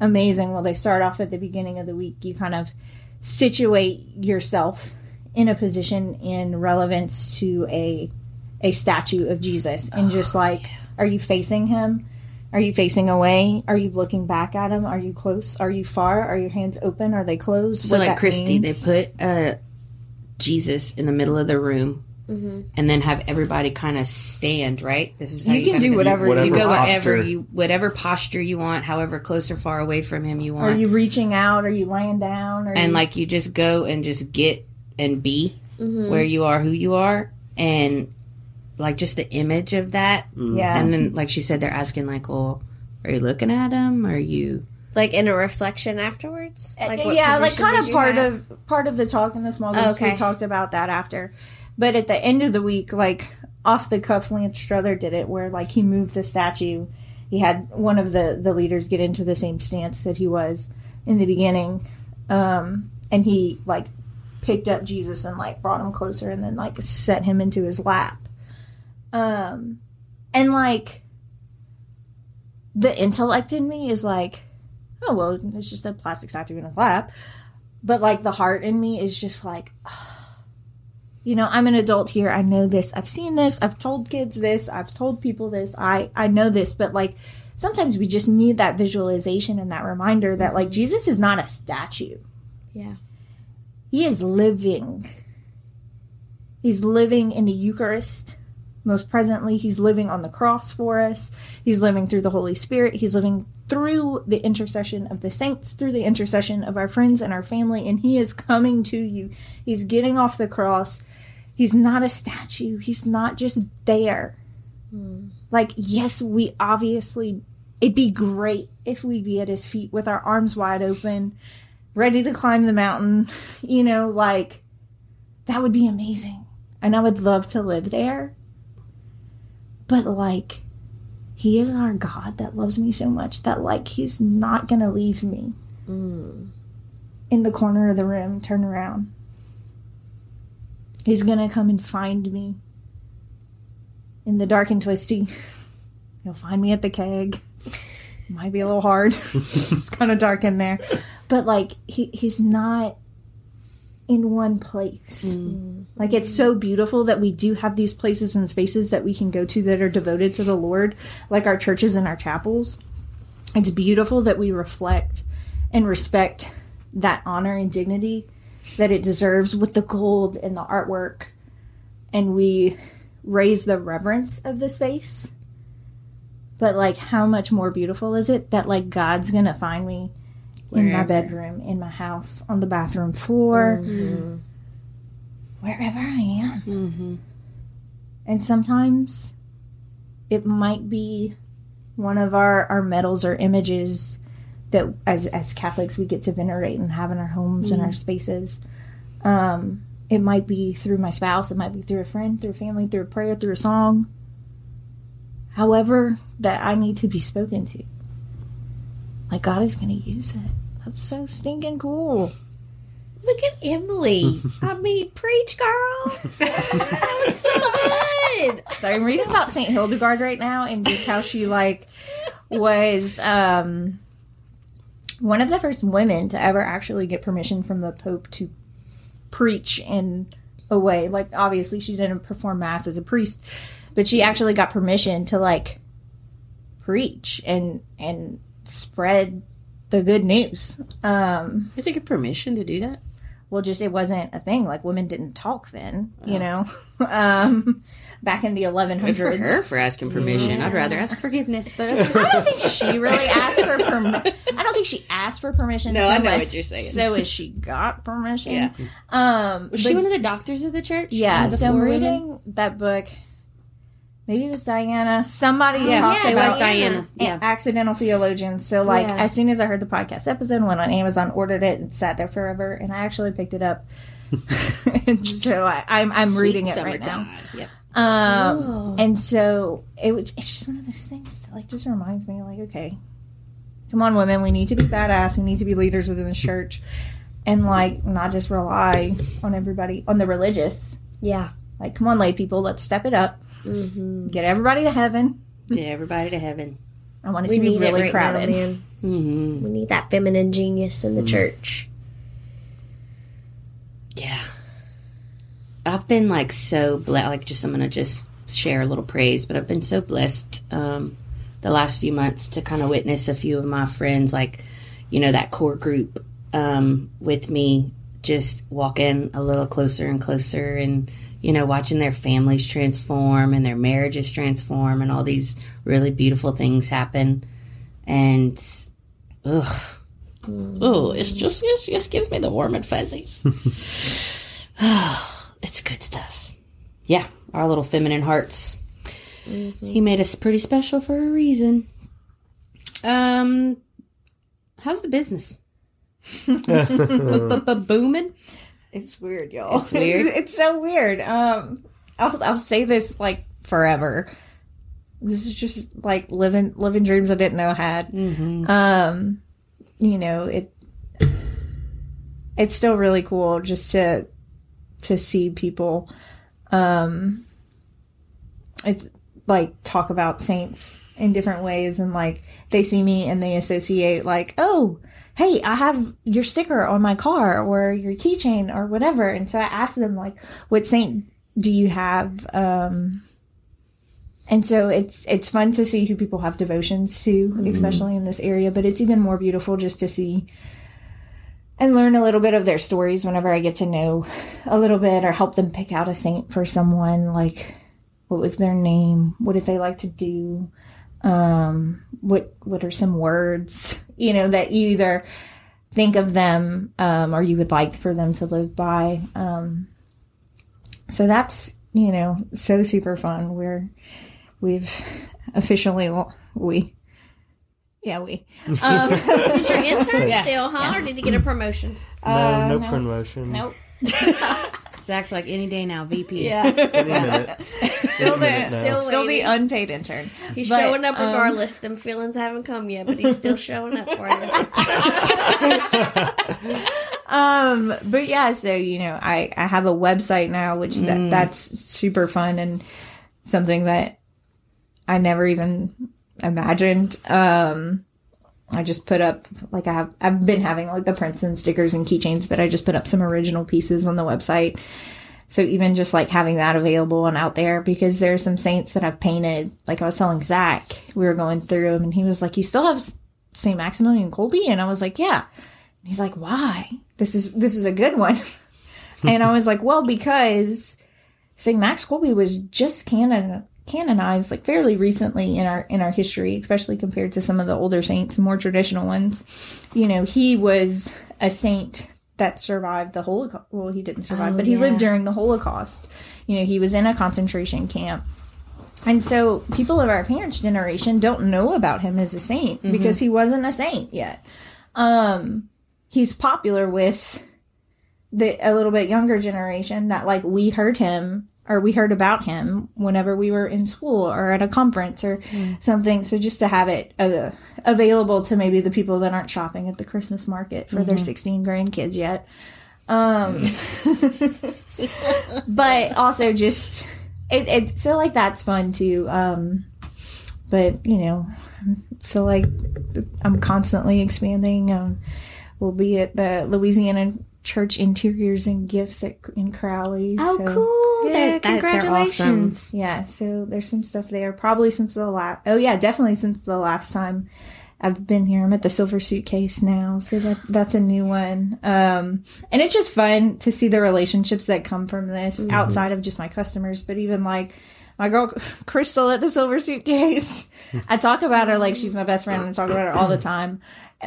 amazing well they start off at the beginning of the week you kind of situate yourself in a position in relevance to a a statue of jesus and just like are you facing him are you facing away? Are you looking back at him? Are you close? Are you far? Are your hands open? Are they closed? So What like Christy, means? they put uh, Jesus in the middle of the room, mm-hmm. and then have everybody kind of stand. Right. This is how You you, can do do- whatever, Whatever You go posture. wherever you whatever posture you want, however close or far away from him you want Are you reaching out? Are you laying down? Are and you, like you just go and just get and be mm-hmm. where you are, who you are, and like just the image of that. Mm. Yeah. And then, like she said, they're asking, like, well, are you looking at him? Are you. Like in a reflection afterwards? Like what yeah, like kind of part have? of part of the talk in the small groups. We Okay. talked about that after, but at the end of the week, like off the cuff, Lance Strother did it where like he moved the statue. He had one of the the leaders get into the same stance that he was in the beginning, um, and he like picked up Jesus and like brought him closer and then like set him into his lap. Um, and like the intellect in me is like, oh well, it's just a plastic statue in his lap. But like the heart in me is just like, you know, I'm an adult here. I know this. I've seen this. I've told kids this. I've told people this. I I know this. But like sometimes we just need that visualization and that reminder that like mm-hmm. Jesus is not a statue. Yeah. He is living. He's living in the Eucharist. Most presently, he's living on the cross for us. He's living through the Holy Spirit. He's living through the intercession of the saints, through the intercession of our friends and our family, and he is coming to you. He's getting off the cross. He's not a statue. He's not just there. Hmm. Like, yes, we obviously, it'd be great if we'd be at his feet with our arms wide open, ready to climb the mountain. You know, like, that would be amazing. And I would love to live there. But, like, he is our God that loves me so much that, like, he's not going to leave me mm. in the corner of the room, turn around. He's going to come and find me in the dark and twisty. He'll find me at the keg. Might be a little hard. it's kind of dark in there. But like he he's not in one place. Mm. Like it's so beautiful that we do have these places and spaces that we can go to that are devoted to the Lord, like our churches and our chapels. It's beautiful that we reflect and respect that honor and dignity that it deserves with the gold and the artwork and we raise the reverence of the space. But like how much more beautiful is it that like God's going to find me in my bedroom, in my house, on the bathroom floor, mm-hmm. wherever I am. Mm-hmm. And sometimes it might be one of our, our medals or images that as as Catholics we get to venerate and have in our homes and our mm-hmm. spaces. Um, it might be through my spouse, it might be through a friend, through family, through a prayer, through a song. However, that I need to be spoken to. Like God is gonna use it. That's so stinking cool. Look at Emily. I mean, preach, girl. that was so good. So I'm reading about Saint Hildegard right now and just how she like was um one of the first women to ever actually get permission from the Pope to preach in a way. Like obviously she didn't perform mass as a priest, but she actually got permission to like preach and and spread the good news. Um did You take a permission to do that? well just it wasn't a thing like women didn't talk then you know um back in the 1100s Good for her for asking permission. I'd rather ask forgiveness, but okay. I don't think she really asked for permission. I don't think she asked for permission. No, so I know much- what you're saying. So as she got permission. Yeah. Um. Was but- she one of the doctors of the church? yeah. The So I'm four women? reading that book. Maybe it was Diana. Somebody yeah, talked it It about was Diana. an Yeah. accidental theologians. So like Yeah. as soon as I heard the podcast episode, went on Amazon, ordered it, and sat there forever, and I actually picked it up. and so I, I'm I'm reading it right now. Yep. Um, and so it was, it's just one of those things that like just reminds me like, okay, come on, women, we need to be badass. We need to be leaders within the church and like not just rely on everybody, on the religious. Yeah. Like, come on, lay people, let's step it up. Mm-hmm. Get everybody to heaven. Yeah, everybody to heaven. I want it We to be need really right crowded. now, man. Mm-hmm. We need that feminine genius in the church. Yeah. I've been like so blessed. Like, just I'm gonna just share a little praise, but I've been so blessed um, the last few months to kind of witness a few of my friends, like you know that core group um, with me, just walking a little closer and closer, and you know watching their families transform and their marriages transform, and all these really beautiful things happen, and ugh. Oh, it's just it just gives me the warm and fuzzies. it's good stuff. yeah, our little feminine hearts. He made us pretty special for a reason. Um, how's the business? Booming. It's weird, y'all. It's weird. It's, it's so weird. Um, I'll I'll say this like forever. This is just like living living dreams I didn't know I had. Um, you know it. It's still really cool just to to see people. Um, it's like talk about saints in different ways and like they see me and they associate like oh hey i have your sticker on my car or your keychain or whatever. And so i ask them like what saint do you have? Um and so it's it's fun to see who people have devotions to especially in this area but it's even more beautiful just to see and learn a little bit of their stories whenever i get to know a little bit or help them pick out a saint for someone like what was their name? What did they like to do um what what are some words you know that you either think of them um or you would like for them to live by. Um so that's you know so super fun. We're we've officially we yeah we. Um Is your intern still, huh? Or did you get a promotion? no, no, promotion. nope Zach's like any day now, VP. Yeah. Still the. Still still the unpaid intern He's But, showing up um, regardless. Them feelings haven't come yet, but he's still showing up for you. Um, but yeah, so you know, I I have a website now, which that that's super fun and something that I never even imagined. Um, I just put up like I have I've been having like the prints and stickers and keychains, but I just put up some original pieces on the website. So even just like having that available and out there because there's some saints that I've painted. Like I was telling Zach, we were going through them and he was like, "You still have Saint Maximilian Kolbe?" And I was like, "Yeah." And he's like, "Why? This is this is a good one." and I was like, "Well, because Saint Max Kolbe was just canon canonized like fairly recently in our in our history, especially compared to some of the older saints, more traditional ones. You know, he was a saint that survived the Holocaust. Well, he didn't survive, but he lived during the Holocaust. You know, he was in a concentration camp. And so people of our parents' generation don't know about him as a saint because he wasn't a saint yet. Um, he's popular with the a little bit younger generation that like we heard him or we heard about him whenever we were in school or at a conference or something. So just to have it uh, available to maybe the people that aren't shopping at the Christmas market for their 16 grandkids yet. Um, but also just it, it so like that's fun too. Um, but you know, I feel like I'm constantly expanding. Um, we'll be at the Louisiana Church Interiors and Gifts at, in Crowley. Oh, so- cool! Yeah, They're- that- they're congratulations. yeah, so there's some stuff there. Probably since the last. Oh yeah, definitely since the last time I've been here. I'm at the Silver Suitcase now, so that that's a new one. Um, and it's just fun to see the relationships that come from this outside of just my customers, but even like my girl Crystal at the Silver Suitcase. I talk about her like she's my best friend, and I talk about her all the time.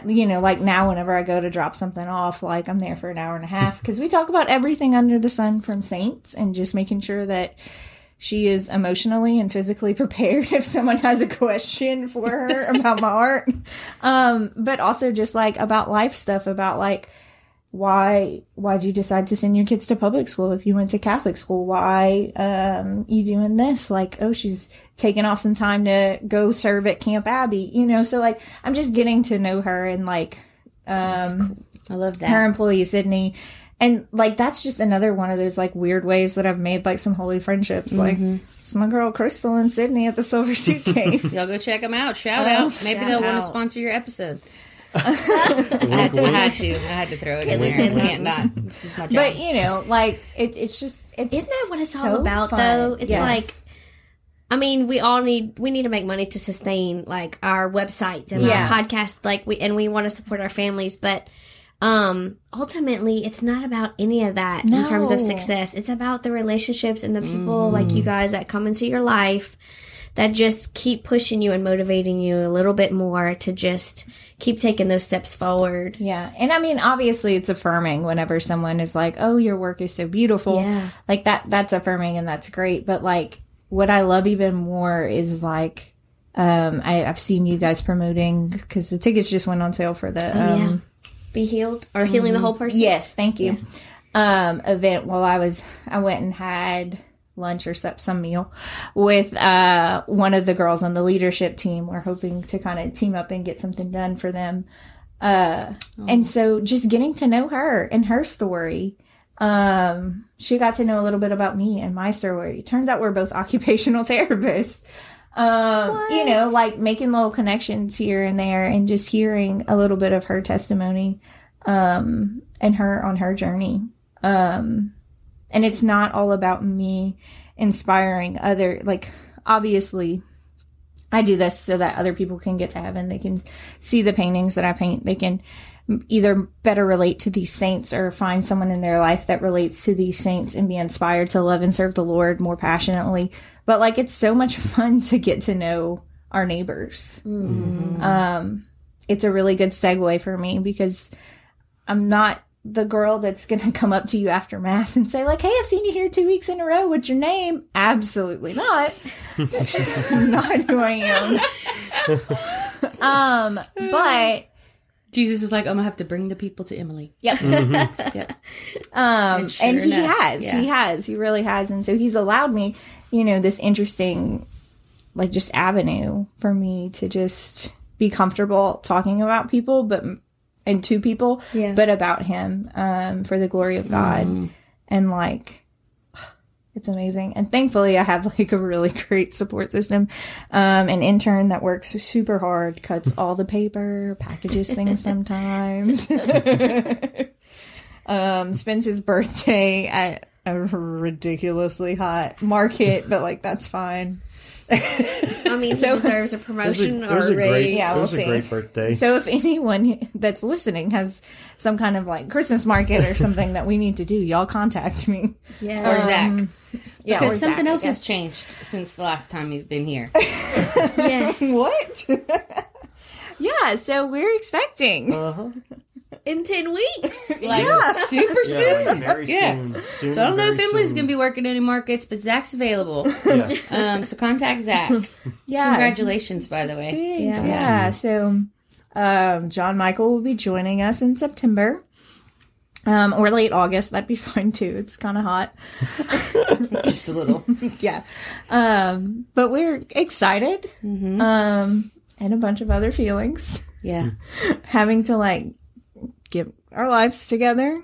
You know, like now, whenever I go to drop something off, like I'm there for an hour and a half because we talk about everything under the sun from saints and just making sure that she is emotionally and physically prepared if someone has a question for her about my art. Um, but also just like about life stuff, about like why why'd you decide to send your kids to public school if you went to Catholic school? Why um you doing this? Like, oh, she's taking off some time to go serve at Camp Abbey, you know, so like I'm just getting to know her and like um I love that. her employee Sydney. And like that's just another one of those like weird ways that I've made like some holy friendships. Like it's my girl Crystal and Sydney at the Silver Suitcase. Y'all go check them out. Shout Oh, out. Maybe shout they'll want to sponsor your episode. I, had to, I had to. I had to throw it in there. I can't not. This is my job. but you know, like it, it's just it's Isn't that what it's so all about, fun. though? It's Yes. like, I mean, we all need we need to make money to sustain like our websites and Yeah. our podcast, like we and we want to support our families, but um ultimately it's not about any of that in terms of success it's about the relationships and the people like you guys that come into your life that just keep pushing you and motivating you a little bit more to just keep taking those steps forward. Yeah. And I mean, obviously it's affirming whenever someone is like, "Oh, your work is so beautiful." Yeah. Like that that's affirming and that's great, but like what I love even more is like um I I've seen you guys promoting cuz the tickets just went on sale for the um yeah. Be healed or healing the whole person. Yes, thank you. Um, event while I was, I went and had lunch or some, some meal with uh, one of the girls on the leadership team. We're hoping to kind of team up and get something done for them. Uh, and so just getting to know her and her story. Um, she got to know a little bit about me and my story. Turns out we're both occupational therapists. Um, you know, like making little connections here and there and just hearing a little bit of her testimony, um, and her on her journey. Um, and it's not all about me inspiring other, like, obviously, I do this so that other people can get to heaven. They can see the paintings that I paint. They can either better relate to these saints or find someone in their life that relates to these saints and be inspired to love and serve the Lord more passionately. But like, it's so much fun to get to know our neighbors. Um, it's a really good segue for me because I'm not the girl that's going to come up to you after mass and say like, "Hey, I've seen you here two weeks in a row. What's your name?" Absolutely not. That's just not who I am. um, but Jesus is like, I'm gonna have to bring the people to Emily. Yep. Yeah. Um, And sure and he enough, has, yeah. he has, he really has. And so he's allowed me, you know, this interesting, like just avenue for me to just be comfortable talking about people, but, and to people, Yeah. but about him, um, for the glory of God. Mm-hmm. And like, it's amazing. And thankfully I have like a really great support system. Um, an intern that works super hard, cuts all the paper, packages things sometimes. um, spends his birthday at a ridiculously hot market, but like that's fine. I mean, he deserves a It was a, promotion or a a great. Yeah, it we'll was a see. great birthday. So if anyone that's listening has some kind of like Christmas market or something that we need to do, y'all contact me. Yeah. Or Zach. Yeah, Because something Zach, else has changed since the last time you've been here. yes. What? yeah, so we're expecting. In 10 weeks. Like super yeah, soon. like very Yeah. soon. soon. So I don't know if Emily's gonna be working any markets, but Zach's available. Yeah. Um, so contact Zach. yeah. Congratulations, by the way. Thanks. Yeah. Yeah. So, um, John Michael will be joining us in September. Um, or late August. That'd be fine too. It's kind of hot. Just a little. yeah. Um, but we're excited. Um, and a bunch of other feelings. Yeah. Having to like get our lives together.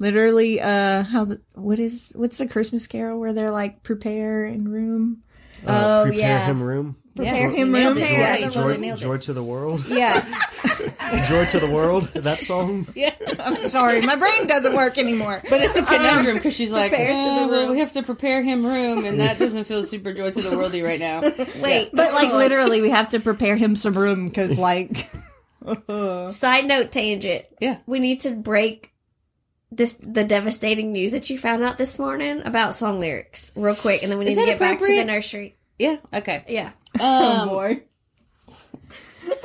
Literally, uh, how the, what is, what's the Christmas carol where they're like prepare and room? Uh, Oh, prepare yeah. him room. Prepare You him nailed room. it. Yeah. You Joy, joy to the world. Yeah. joy to the world. That song. Yeah. I'm sorry. My brain doesn't work anymore. But it's a conundrum because she's like, Prepare to the "Oh, well, room." we have to prepare him room, and that doesn't feel super joy to the worldy right now. Wait. But like literally, we have to prepare him some room because like Side note tangent. Yeah. We need to break this the devastating news that you found out this morning about song lyrics real quick, and then we need to get back to the nursery. Yeah. Okay. Yeah. Um, boy.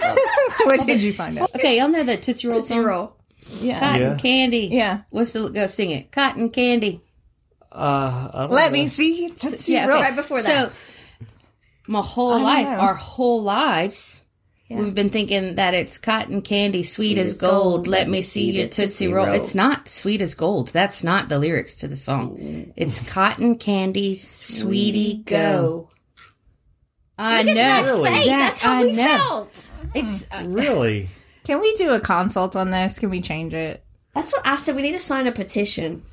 what did you find out? okay. Y'all know that Tootsie Roll Tootsie song? Roll. Yeah. Cotton Yeah. candy. Yeah. What's the go sing it? Cotton candy. Uh, I don't Let know. me see. Tootsie Yeah. Roll. Okay. Right before that. So my whole life, know. our whole lives. We've been thinking that it's cotton candy, sweet, as gold. Let me see your tootsie roll. It's not sweet as gold. That's not the lyrics to the song. It's cotton candy, sweetie, go. I know. Zach's Really? face. Zach, That's how I we know. felt. It's uh, Really? Can we do a consult on this? Can we change it? That's what I said. We need to sign a petition.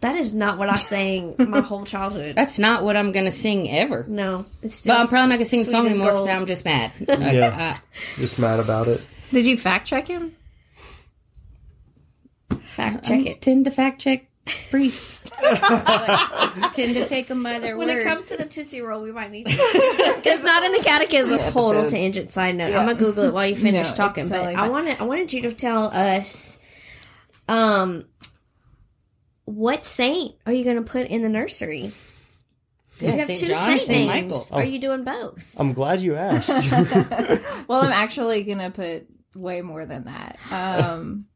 That is not what I sang my whole childhood. that's not what I'm gonna sing ever. No, it's still But I'm probably not gonna sing the song anymore because. I'm just mad. Like, Yeah. uh, Just mad about it. Did you fact check him? Fact check it. tend to fact check priests. Like, tend to take them by their When word. it comes to the Tootsie Roll, we might need to. it's not in the catechism. Total tangent side note. I'm gonna Google it while you finish No, talking. But totally I wanted I wanted you to tell us, um, what saint are you gonna put in the nursery? Yeah, You have Saint two John, saint Saint names. Michael. Are you doing both? I'm glad you asked. Well, I'm actually gonna put way more than that. Um,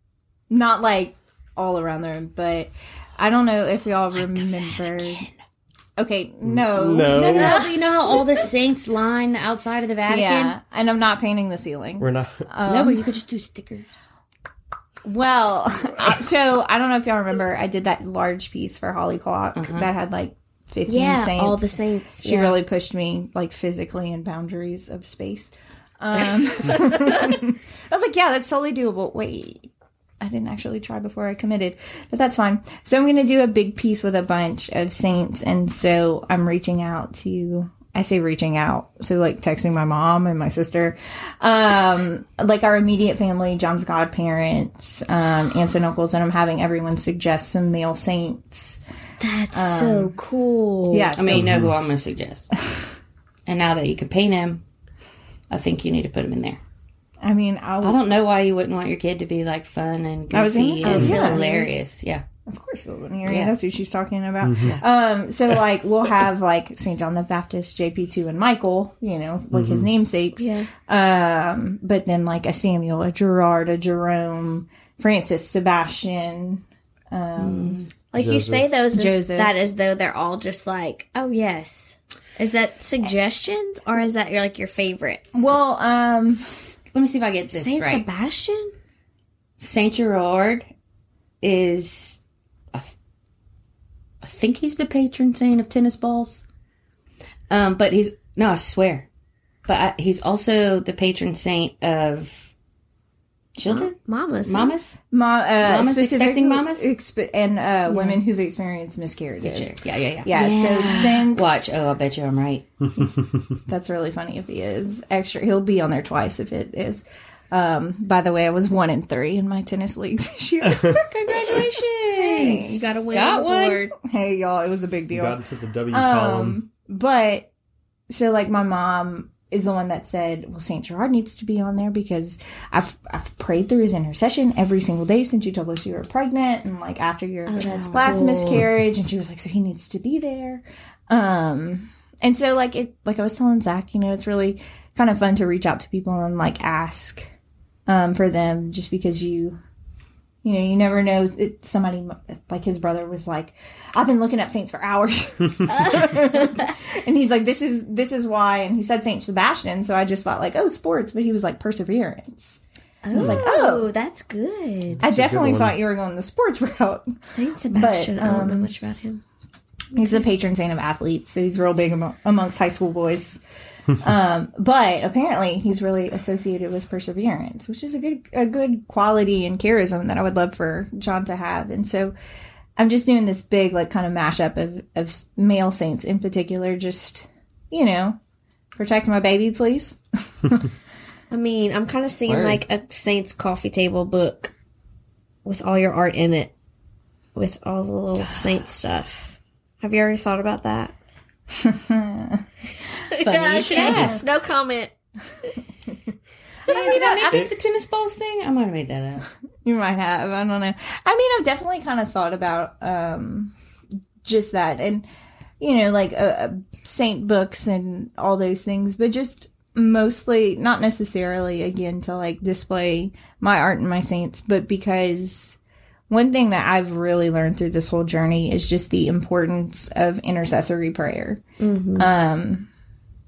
not like all around the room, but I don't know if y'all remember. Okay, no, no, No, no, but you know how all the saints line the outside of the Vatican? yeah, and I'm not painting the ceiling. we're not. no, but you could just do stickers. Well, so I don't know if y'all remember, I did that large piece for Holly Clock that had like 15 Yeah, saints. all the saints. She yeah. really pushed me like physically in boundaries of space. Um, I was like, yeah, that's totally doable. Wait, I didn't actually try before I committed, but that's fine. So I'm going to do a big piece with a bunch of saints. And so I'm reaching out to, I say reaching out. So like texting my mom and my sister, um, like our immediate family, John's godparents, um, aunts and uncles. And I'm having everyone suggest some male saints. That's so cool. Yeah. I mean, you know who I'm going to suggest. and now that you can paint him, I think you need to put him in there. I mean, I'll, I don't know why you wouldn't want your kid to be like fun and I was gonna goofy say, and yeah. hilarious. Yeah. Of course, Philip Neri. That's who she's talking about. Um, so like we'll have like St. John the Baptist, JP two, and Michael. You know, like his namesakes. Yeah. Um, but then like a Samuel, a Gerard, a Jerome, Francis, Sebastian. Like you say those as, that as though they're all just like, oh yes. Is that suggestions or is that your like your favorite? Well, um, Let me see if I get this Saint right. Sebastian? Saint Gerard is, I, th- I think he's the patron saint of tennis balls. Um, but he's no, I swear, but I, he's also the patron saint of children, Mamas. mamas. ma- uh, Mamas expecting mamas? expe- and uh, women who've experienced miscarriages. Yeah, yeah, yeah. Yeah, so since Watch. Oh, I bet you I'm right. That's really funny if he is extra. He'll be on there twice if it is. Um, by the way, I was one in three in my tennis league this year. Congratulations! You got a win Got the one? award. hey, y'all, it was a big deal. Got into the W column. Um, but so like my mom is the one that said, "Well, Saint Gerard needs to be on there because I've I've prayed through his intercession every single day since you told us you were pregnant and like after your last miscarriage." And she was like, "So he needs to be there." Um, and so like it, like I was telling Zach, you know, it's really kind of fun to reach out to people and like ask um, for them just because you you know, you never know. It, somebody like his brother was like, "I've been looking up saints for hours," and he's like, "This is this is why." And he said Saint Sebastian, so I just thought like, "Oh, sports," but he was like perseverance. I was like, Oh, "Oh." that's good. I definitely one. thought you were going the sports route. Saint Sebastian. I don't know um, much about him. He's the patron saint of athletes, so he's real big amo- amongst high school boys. um, but apparently, he's really associated with perseverance, which is a good a good quality and charism that I would love for John to have. And so, I'm just doing this big like kind of mashup of of male saints in particular, just you know, protect my baby, please. I mean, I'm kind of seeing Word. like a Saints coffee table book with all your art in it, with all the little Saint stuff. Have you ever thought about that? Funny you should ask. No comment. Did I make it the tennis balls thing? I might have made that up. You might have. I don't know. I mean, I've definitely kind of thought about um, just that, and you know, like uh, uh, saint books and all those things, but just mostly not necessarily again to like display my art and my saints, but because one thing that I've really learned through this whole journey is just the importance of intercessory prayer. Um,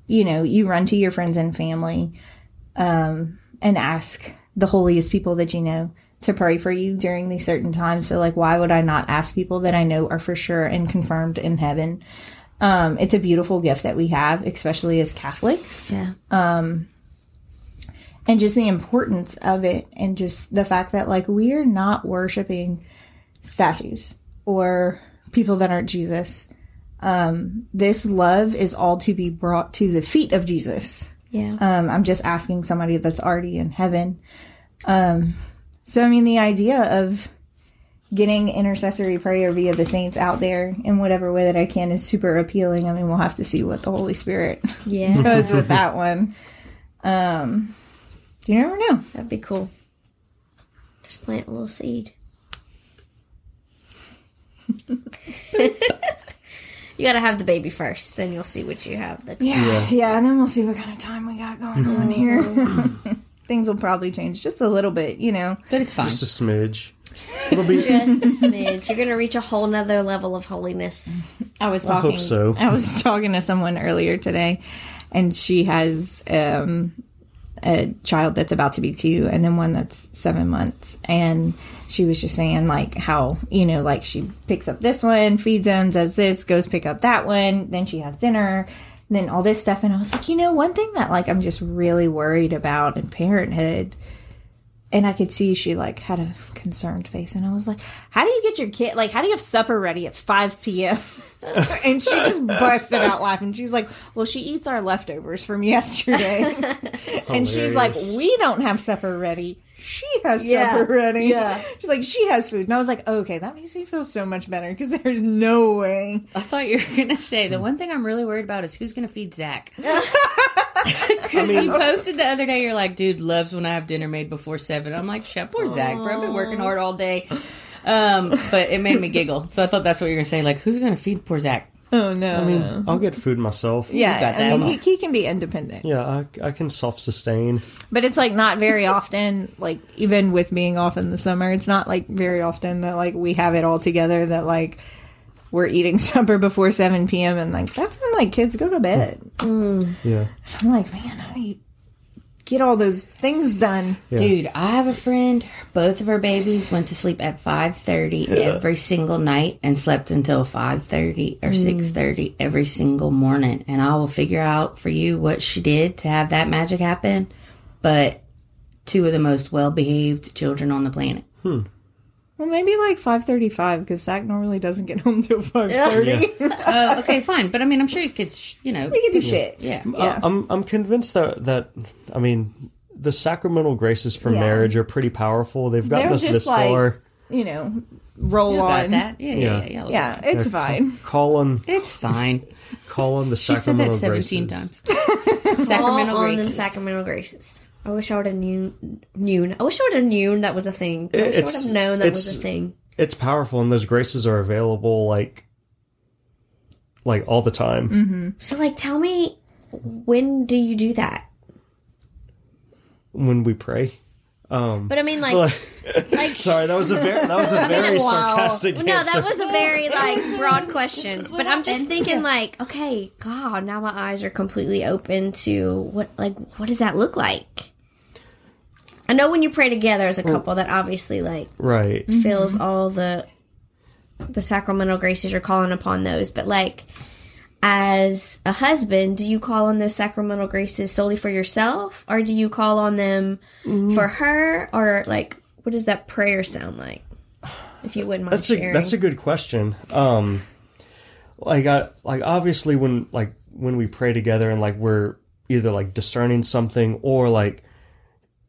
you know, you run to your friends and family um, and ask the holiest people that you know to pray for you during these certain times. So, like, why would I not ask people that I know are for sure and confirmed in heaven? Um, it's a beautiful gift that we have, especially as Catholics Yeah. And just the importance of it and just the fact that like we are not worshiping statues or people that aren't Jesus. Um, this love is all to be brought to the feet of Jesus. Yeah. Um, I'm just asking somebody that's already in heaven. Um, so I mean, the idea of getting intercessory prayer via the saints out there in whatever way that I can is super appealing. I mean, we'll have to see what the Holy Spirit yeah. does with that one. Um, you never know. That'd be cool. Just plant a little seed. you got to have the baby first, then you'll see what you have. The Yeah, yeah, and then we'll see what kind of time we got going on here. Things will probably change just a little bit, you know. But it's fine. Just a smidge. It'll be. just a smidge. You're gonna reach a whole nother level of holiness. I was talking. I talking. hope so. I was talking to someone earlier today, and she has um, a child that's about to be two, and then one that's seven months. And she was just saying like how you know like she picks up this one, feeds him, does this, goes pick up that one, then she has dinner. Then all this stuff, and I was like, you know, one thing that like I'm just really worried about in parenthood and I could see she like had a concerned face, and I was like, "How do you get your kid? Like, how do you have supper ready at five p.m.?" and she just busted out laughing. She's like, "Well, she eats our leftovers from yesterday," and she's like, "We don't have supper ready. She has Yeah, supper ready." yeah. she's like, "She has food," and I was like, "Okay, that makes me feel so much better because there's no way." I thought you were gonna say the one thing I'm really worried about is who's gonna feed Zach. Because you posted the other day, you're like, dude loves when I have dinner made before seven. I'm like, shut poor Zach, bro. I've been working hard all day. Um, but it made me giggle, so I thought that's what you're gonna say. Like, who's gonna feed poor Zach? Oh no! I mean, I'll get food myself. yeah, got I mean, he, he can be independent. Yeah, I, I can self sustain. But it's like not very often, like even with being off in the summer, it's not like very often that like we have it all together that like we're eating supper before 7 p.m. and like that's when like kids go to bed. Yeah. I'm like, man, I do you get all those things done? Yeah. Dude, I have a friend. Both of her babies went to sleep at five thirty every single night and slept until five thirty or mm. six thirty every single morning. And I will figure out for you what she did to have that magic happen. But two of the most well behaved children on the planet. Hmm. Well, maybe like 5:35 because Zach normally doesn't get home till 5:30. Oh, uh, okay, fine. But I mean, I'm sure you could, sh- you know, we can do shit. yeah. Yeah. Uh, uh, I'm I'm convinced that that I mean the sacramental graces for Yeah. marriage are pretty powerful. They've gotten They're us just this like- far. You know, roll You on. got that? Yeah, yeah, Yeah. yeah. yeah, it'll be Yeah, fine. it's fine. Call on It's fine. call on the She said sacramental that 17 graces. times. Sacramental All on them graces. sacramental graces. I wish I would have knew. Known. I wish I would have known that was a thing. I wish I would It's- have known that was a thing. It's powerful, and those graces are available like like all the time. Mm-hmm. So, like, tell me, when do you do that? when we pray. But I mean, like, Like, like sorry, that was a very that was a very sarcastic no, answer. that was a very like broad question. But I'm just thinking, like, okay, God, now my eyes are completely open to what, like, what does that look like? I know when you pray together as a couple, that obviously like right. fills all the the sacramental graces you're calling upon those, but like as a husband, do you call on those sacramental graces solely for yourself, or do you call on them Mm-hmm. for her, or like what does that prayer sound like? If you wouldn't mind That's a sharing. that's a good question. Um, like I like obviously when like when we pray together and like we're either like discerning something or like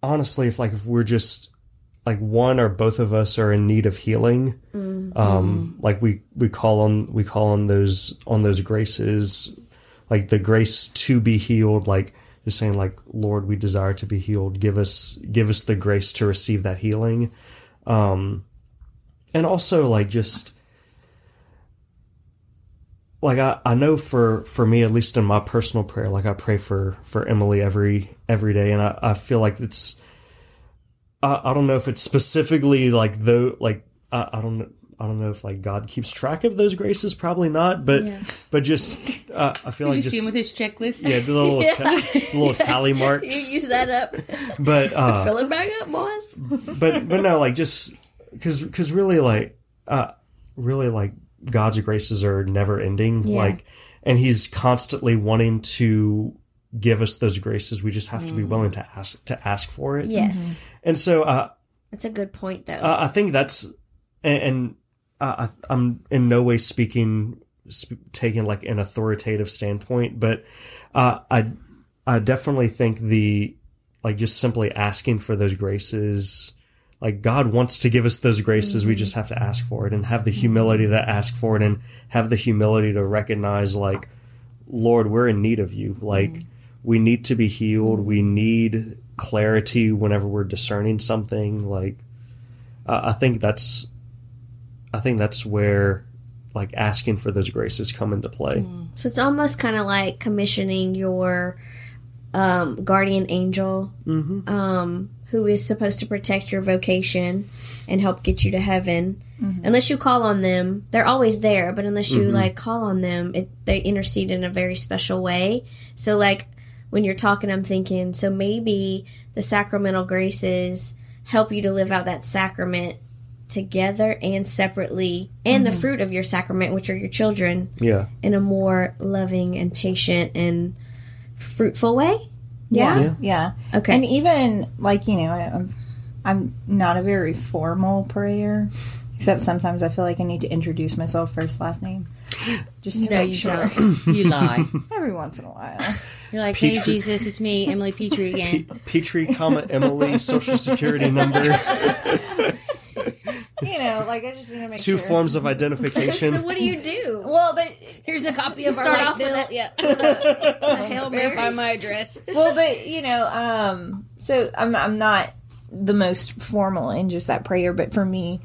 honestly if like if we're just like one or both of us are in need of healing um like we we call on we call on those on those graces like the grace to be healed like just saying like lord we desire to be healed. Give us give us the grace to receive that healing. Um and also like just like I, I know for for me at least in my personal prayer like i pray for for emily every every day and i, I feel like it's I, I don't know if it's specifically like though like I, I don't know I don't know if like God keeps track of those graces. Probably not, but but just uh, I feel Did like you just see him with his checklist? yeah, the little ta- little tally marks. you use that up, But uh, fill it back up, boys. but but no, like just because because really like uh really like God's graces are never ending. Yeah. Like, and He's constantly wanting to give us those graces. We just have to be willing to ask to ask for it. Yes, And so uh, that's a good point, though. uh, I think that's and. and uh, I, I'm in no way speaking, sp- taking like an authoritative standpoint, but uh, I, I definitely think the like just simply asking for those graces, like God wants to give us those graces. We just have to ask for it and have the humility to ask for it and have the humility to recognize like, Lord, we're in need of you. Like we need to be healed. We need clarity whenever we're discerning something. Like, uh, I think that's I think that's where like asking for those graces come into play. So it's almost kind of like commissioning your um, guardian angel, um, who is supposed to protect your vocation and help get you to heaven. Mm-hmm. Unless you call on them, they're always there. But unless you mm-hmm. like call on them, it, they intercede in a very special way. So like when you're talking, I'm thinking, so maybe the sacramental graces help you to live out that sacrament together and separately, and the mm-hmm. fruit of your sacrament, which are your children Yeah. in a more loving and patient and fruitful way. Yeah, Yeah. yeah. Okay. And even like you know, I- I'm I'm not a very formal prayer, except sometimes I feel like I need to introduce myself first last name, just to No, make you sure. don't. You lie. Every once in a while, You're like, hey, Jesus, it's me, Emily Petrie again. Petrie, comma Emily, social security number, you know, like I just need to make two sure. forms of identification. so what do you do? Well, but Here's a copy of start our light off with bill. that- Yeah. A Hail Verify Mary. my address. well, but you know, um, so I'm I'm not the most formal in just that prayer, but for me,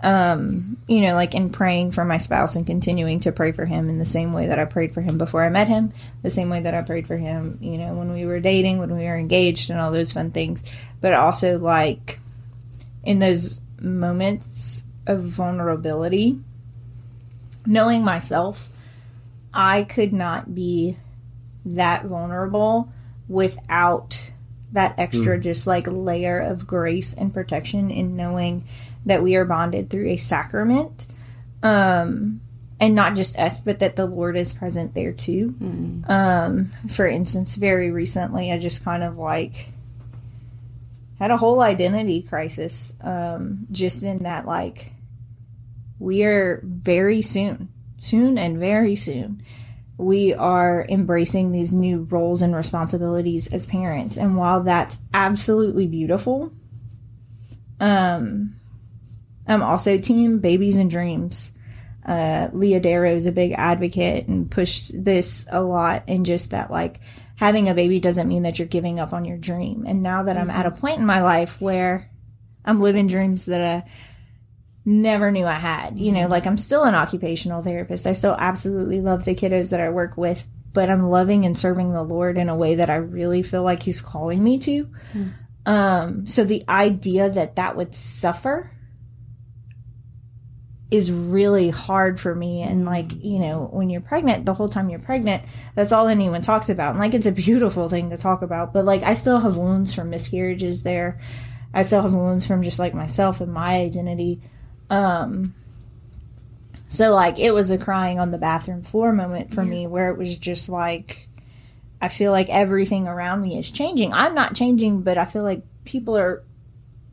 um, you know, like in praying for my spouse and continuing to pray for him in the same way that I prayed for him before I met him, the same way that I prayed for him, you know, when we were dating, when we were engaged, and all those fun things, but also like in those moments of vulnerability, knowing myself, I could not be that vulnerable without that extra just like layer of grace and protection in knowing that we are bonded through a sacrament. Um and not just us but that the lord is present there too. Um for instance very recently i just kind of like had a whole identity crisis um just in that like we are very soon soon and very soon we are embracing these new roles and responsibilities as parents. And while that's absolutely beautiful um i'm also team babies and dreams. Uh leah darrow is a big advocate and pushed this a lot and just that like having a baby doesn't mean that you're giving up on your dream and now that i'm at a point in my life where i'm living dreams that i never knew I had. You know, like I'm still an occupational therapist. I still absolutely love the kiddos that I work with, but I'm loving and serving the Lord in a way that I really feel like He's calling me to. Um, so the idea that that would suffer is really hard for me. And like, you know, when you're pregnant, the whole time you're pregnant, that's all anyone talks about. And like, it's a beautiful thing to talk about, but like, I still have wounds from miscarriages there. I still have wounds from just like myself and my identity. Um, so like it was a crying on the bathroom floor moment for me where it was just like I feel like everything around me is changing. I'm not changing, but I feel like people are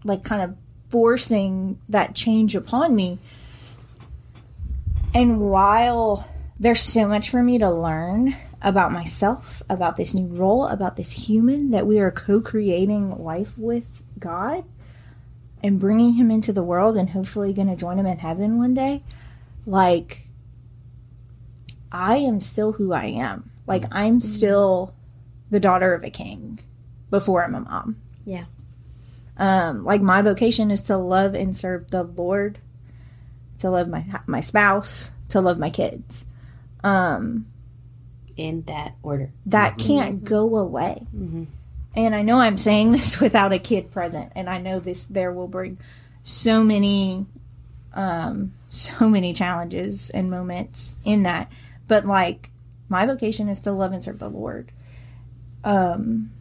like kind of forcing that change upon me. And while there's so much for me to learn about myself, about this new role, about this human that we are co-creating life with God, and bringing him into the world and hopefully going to join him in heaven one day, like, I am still who I am. Like, I'm still the daughter of a king before I'm a mom. Yeah. Um, like, my vocation is to love and serve the Lord, to love my my spouse, to love my kids. Um, In that order. that can't go away. And I know I'm saying this without a kid present, and I know this there will bring so many, um, so many challenges and moments in that. But like, my vocation is to love and serve the Lord. Um,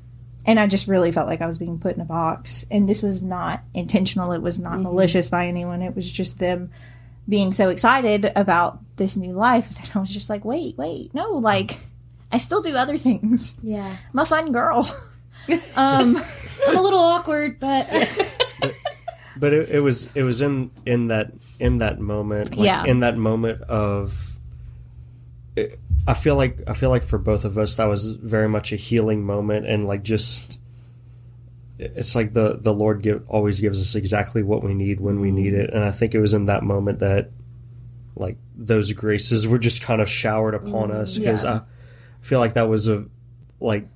and I just really felt like I was being put in a box, and this was not intentional. It was not malicious by anyone. It was just them being so excited about this new life that I was just like, wait, wait, no, like I still do other things. Yeah. I'm a fun girl. um, I'm a little awkward, but but it, it was it was in in that in that moment like Yeah. in that moment of it, i feel like i feel like for both of us that was very much a healing moment and like just it's like the the lord give always gives us exactly what we need when we need it and i think it was in that moment that like those graces were just kind of showered upon us because Yeah. i feel like that was a like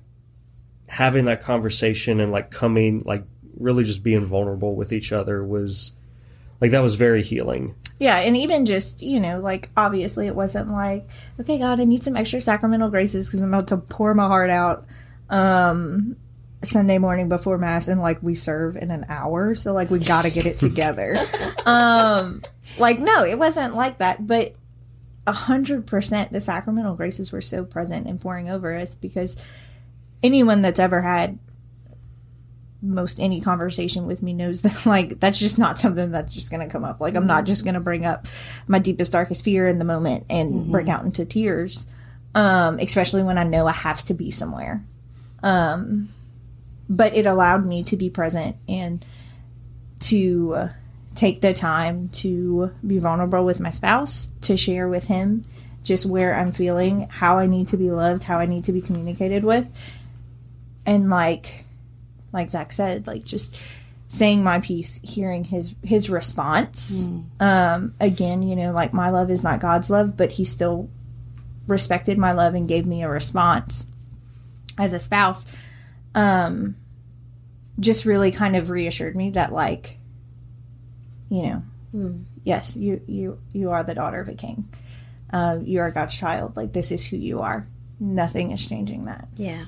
having that conversation and like coming like really just being vulnerable with each other was like that was very healing. Yeah, and even just, you know, like obviously it wasn't like, okay, God, I need some extra sacramental graces because I'm about to pour my heart out um Sunday morning before mass and like we serve in an hour, so like we got to get it together. um like no, it wasn't like that, but a hundred percent the sacramental graces were so present and pouring over us because anyone that's ever had most any conversation with me knows that like that's just not something that's just going to come up. Like i'm not just going to bring up my deepest darkest fear in the moment and break out into tears um especially when i know i have to be somewhere. Um but it allowed me to be present and to uh, take the time to be vulnerable with my spouse to share with him just where i'm feeling how i need to be loved how i need to be communicated with and like like Zach said, like just saying my piece, hearing his his response. Um, again, you know, like my love is not God's love, but he still respected my love and gave me a response as a spouse. Um, just really kind of reassured me that like, you know, yes, you you you are the daughter of a king. Uh, you are God's child. Like this is who you are. Nothing is changing that. Yeah.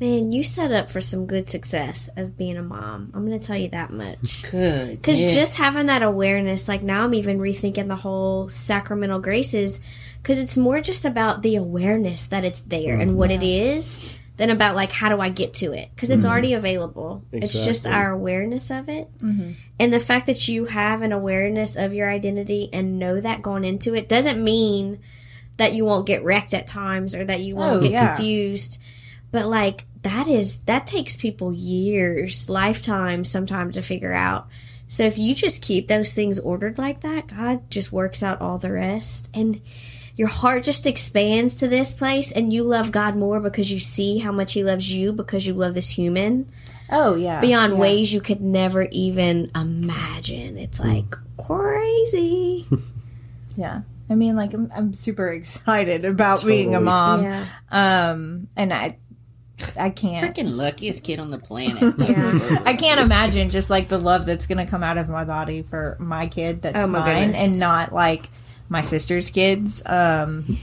Man, you set up for some good success as being a mom. I'm going to tell you that much. Good. Because just having that awareness, like now I'm even rethinking the whole sacramental graces, because it's more just about the awareness that it's there and what it is than about like how do I get to it because it's mm-hmm. already available. It's just our awareness of it, mm-hmm. and the fact that you have an awareness of your identity and know that going into it doesn't mean that you won't get wrecked at times or that you won't Oh, get yeah. confused. But like that is that takes people years, lifetimes, sometimes to figure out. So if you just keep those things ordered like that, God just works out all the rest. And your heart just expands to this place and you love God more because you see how much he loves you because you love this human Oh yeah, beyond yeah. ways you could never even imagine. It's like crazy. Yeah. I mean, like, I'm, I'm super excited about being a mom. yeah. Um, and I, I can't, Freaking luckiest kid on the planet. Yeah. I can't imagine just like the love that's going to come out of my body for my kid that's Oh, my mine goodness. and not like my sister's kids. Um,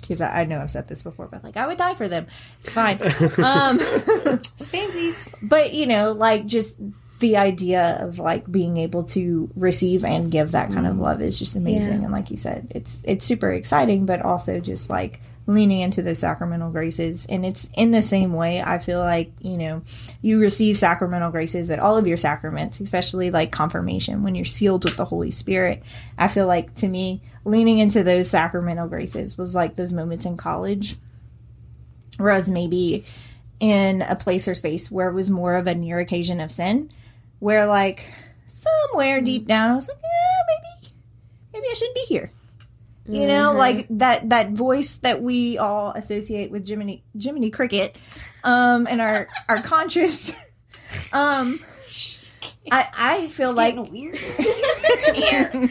because I, I know I've said this before, but like I would die for them. It's fine. um, Samesies. but you know, like just the idea of like being able to receive and give that kind of love is just amazing. Yeah. And like you said, it's it's super exciting, but also just like leaning into those sacramental graces. And it's in the same way. I feel like you know you receive sacramental graces at all of your sacraments, especially like confirmation when you're sealed with the Holy Spirit. I feel like to me, leaning into those sacramental graces was like those moments in college whereas maybe in a place or space where it was more of a near occasion of sin where like somewhere deep mm-hmm. down i was like yeah maybe maybe i shouldn't be here you know like that that voice that we all associate with jiminy jiminy cricket um and our our conscious um i i feel like weird.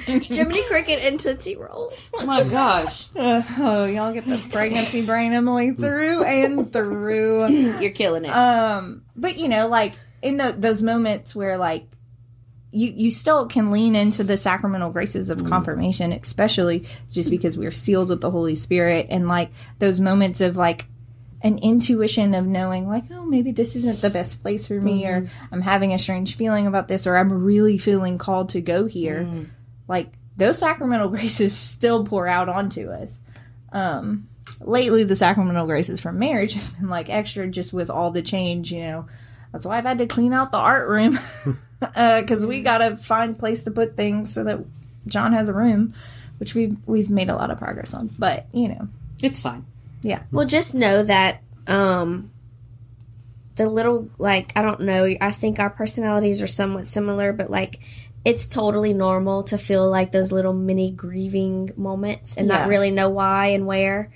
Jiminy Cricket and Tootsie Roll. Oh my gosh. oh y'all get the pregnancy brain emily through and through You're killing it. um but you know like in the, those moments where like you you still can lean into the sacramental graces of mm. confirmation especially just because we're sealed with the holy spirit and like those moments of like an intuition of knowing like oh maybe this isn't the best place for me or mm-hmm. i'm having a strange feeling about this or i'm really feeling called to go here. Mm. Like those sacramental graces still pour out onto us. Um lately the sacramental graces from marriage have been like extra just with all the change you know. That's why i've had to clean out the art room because we gotta find place to put things so that john has a room which we've we've made a lot of progress on but you know it's fine. yeah Well, just know that um, the little like I don't know. I think our personalities are somewhat similar, but like it's totally normal to feel like those little mini grieving moments and Yeah. not really know why and where.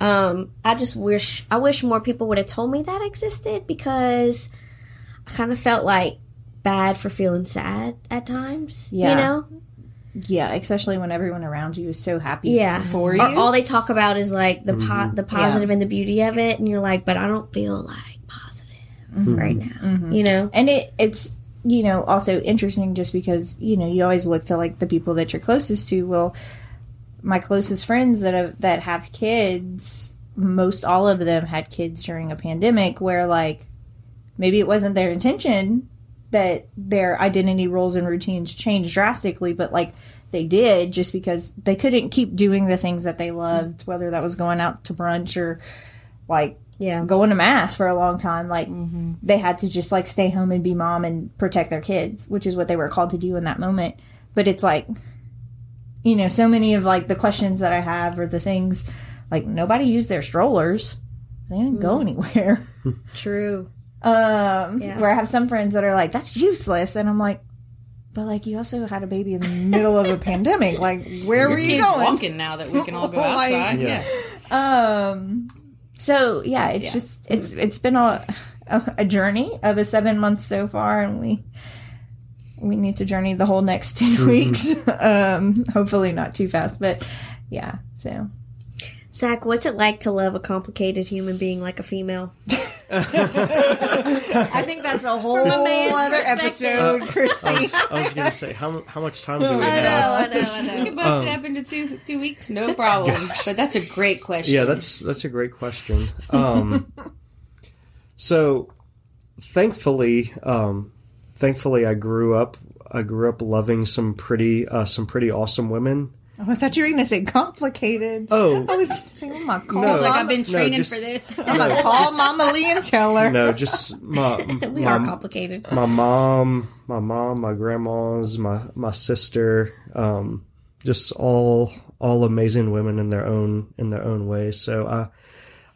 Um, I just wish I wish more people would have told me that existed because I kind of felt like bad for feeling sad at times. Yeah. You know? yeah especially when everyone around you is so happy Yeah. for you Or all they talk about is like the po- mm-hmm. the positive and the beauty of it, and you're like, but I don't feel like positive mm-hmm. right now. Mm-hmm. You know? and it it's you know, also interesting just because, you know, you always look to like the people that you're closest to. Well, my closest friends that have, that have kids, most all of them had kids during a pandemic where like maybe it wasn't their intention that their identity roles and routines changed drastically, but like they did just because they couldn't keep doing the things that they loved, whether that was going out to brunch or like Yeah. going to mass for a long time. Like mm-hmm. they had to just like stay home and be mom and protect their kids, which is what they were called to do in that moment. But it's like, you know, so many of like the questions that I have or the things like nobody used their strollers. They didn't go mm. anywhere. True. Um, Yeah. where I have some friends that are like, that's useless. And I'm like, but like you also had a baby in the middle of a pandemic. Like, where were you Kids going? walking now that we can all go Like- outside. Yeah. yeah. Um, so yeah, it's Yeah. just it's it's been a, a a journey of a seven months so far, and we we need to journey the whole next 10 weeks. um, hopefully not too fast, but yeah. So Zach, what's it like to love a complicated human being like a female? I think that's a whole man's other perspective. episode, I Chrissy. was, I was gonna say how how much time do we I have? know, I know, I We know. can bust it up into two two weeks, no problem. but that's a great question. Yeah, that's that's a great question. Um, so, thankfully, um, thankfully, I grew up. I grew up loving some pretty uh, some pretty awesome women. Oh, I thought you were going to say complicated. Oh. I was going to say, I'm going to call, No. Like I've been training just- for this. I'm gonna call Mama Lee and tell her. No, just my We my, are complicated. my mom, my mom, my grandmas, my my sister, um, just all all amazing women in their own in their own way. So I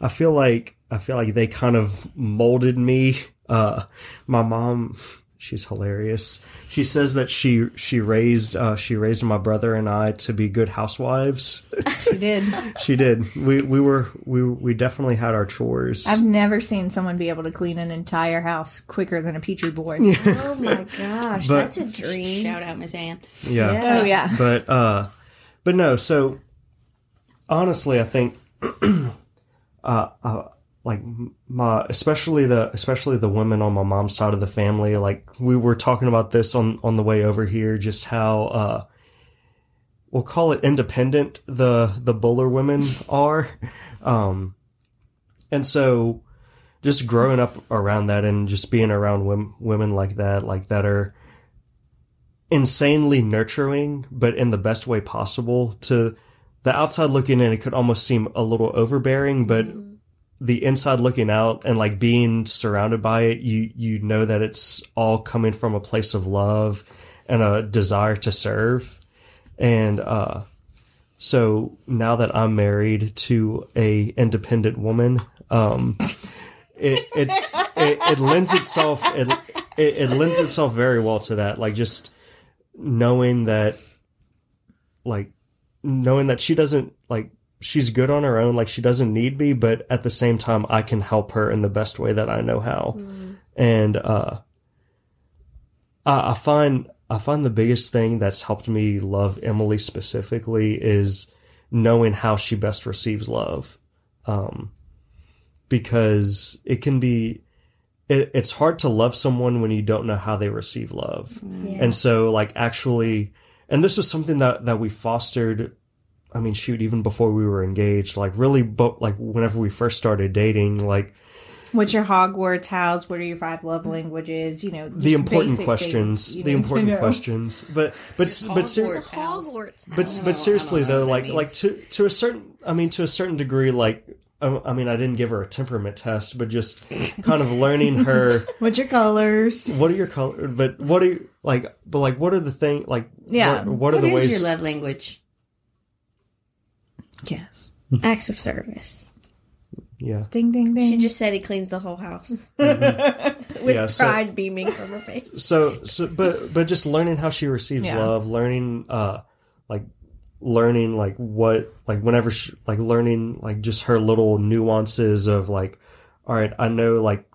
I feel like I feel like they kind of molded me. Uh, my mom, she's hilarious. She says that she she raised uh, she raised my brother and I to be good housewives. She did. she did. We we were we we definitely had our chores. I've never seen someone be able to clean an entire house quicker than a Petri boy. Oh my gosh, But- that's a dream. Shout out, Miss Ann. yeah. Oh yeah. but uh but no so honestly i think uh, uh like my especially the especially the women on my mom's side of the family like we were talking about this on on the way over here just how uh we'll call it independent the the buller women are um and so just growing up around that and just being around women, women like that like that are insanely nurturing, but in the best way possible. To the outside looking in, it could almost seem a little overbearing, but the inside looking out and like being surrounded by it, you you know that it's all coming from a place of love and a desire to serve. And uh so now that I'm married to a independent woman, um it, it's it, it lends itself it, it it lends itself very well to that like just knowing that like knowing that she doesn't like she's good on her own like she doesn't need me but at the same time I can help her in the best way that I know how. And uh I, I find I find the biggest thing that's helped me love Emily specifically is knowing how she best receives love. Um because it can be it, it's hard to love someone when you don't know how they receive love. And so like actually and this was something that that we fostered i mean shoot even before we were engaged like really but like whenever we first started dating like What's your Hogwarts house? What are your five love languages? You know, the important basic questions things the important questions but but but ser- Hogwarts but but seriously though like like to to a certain i mean to a certain degree like I I mean, I didn't give her a temperament test, but just kind of learning her. What's your colors? What are your colors? But what are you like? But like, what are the thing? Like, Yeah. What, what are the is ways? your love language? Yes. Acts of service. Yeah, Ding ding ding. She just said he cleans the whole house with Yeah, so- pride beaming from her face. so so but but just learning how she receives Yeah. love learning uh like learning like what like whenever she, like learning like just her little nuances of like all right i know like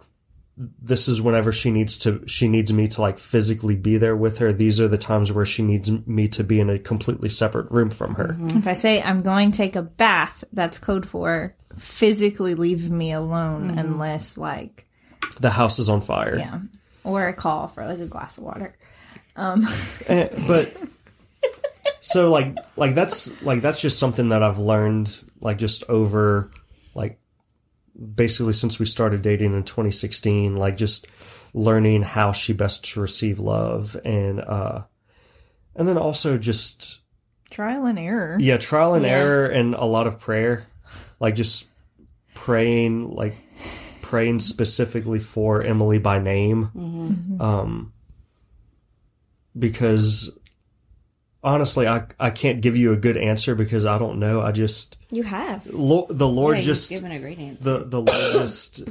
this is whenever she needs to she needs me to like physically be there with her. These are the times where she needs me to be in a completely separate room from her. Mm-hmm. If I say I'm going to take a bath, that's code for physically leave me alone mm-hmm. unless like the house is on fire. Yeah. or a call for like a glass of water. Um, eh, but so like like that's like that's just something that I've learned like just over like basically since we started dating in 2016 like just learning how she best to receive love and uh and then also just Trial and error. yeah trial and Yeah. error and a lot of prayer like just praying like praying specifically for emily by name um because honestly i i can't give you a good answer because i don't know i just You have. Lo- the lord Yeah, just given a great answer. the the lord just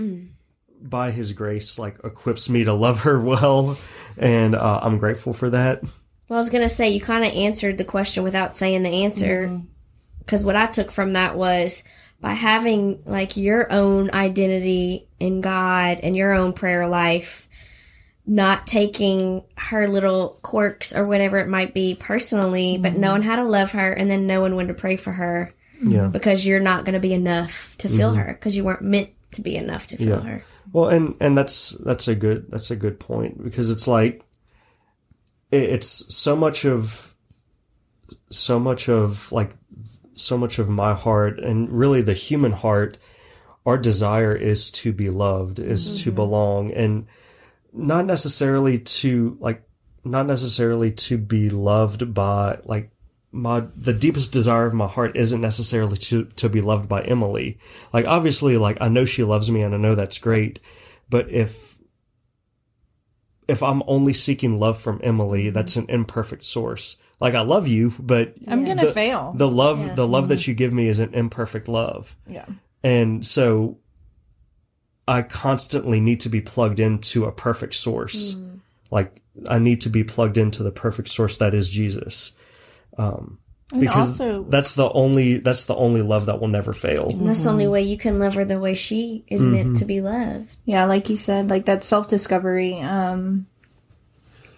by his grace like equips me to love her well and uh, i'm grateful for that Well, I was gonna say you kind of answered the question without saying the answer, because what I took from that was by having like your own identity in God and your own prayer life, not taking her little quirks or whatever it might be personally, but mm-hmm. knowing how to love her and then knowing when to pray for her, yeah. Because you're not gonna be enough to fill mm-hmm. her, because you weren't meant to be enough to fill Yeah. her. Well, and and that's that's a good that's a good point because it's like it, it's so much of so much of like so much of my heart and really the human heart our desire is to be loved is to mm-hmm. belong. And not necessarily to like not necessarily to be loved by like my the deepest desire of my heart isn't necessarily to to be loved by Emily. Like obviously like I know she loves me and I know that's great, but if if I'm only seeking love from Emily, mm-hmm. that's an imperfect source. Like I love you, but I'm gonna the- fail. The love the love that mm-hmm. you give me is an imperfect love. yeah. And so I constantly need to be plugged into a perfect source. Like I need to be plugged into the perfect source that is Jesus. Um, because also- that's the only that's the only love that will never fail. And that's the only way you can love her the way she is meant to be loved. Yeah, like you said, like that self discovery. Um,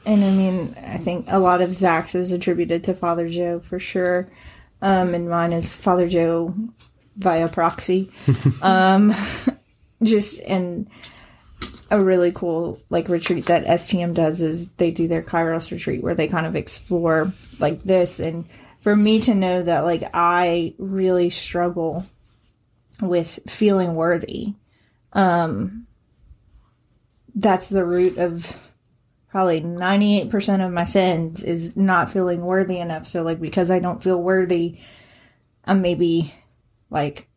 and I mean, I think a lot of Zach's is attributed to Father Joe for sure. Um, and mine is Father Joe via proxy. um, just and a really cool like retreat that STM does is they do their Kairos retreat where they kind of explore like this. And for me to know that like I really struggle with feeling worthy um that's the root of probably 98% of my sins is not feeling worthy enough. So like because I don't feel worthy, I'm maybe like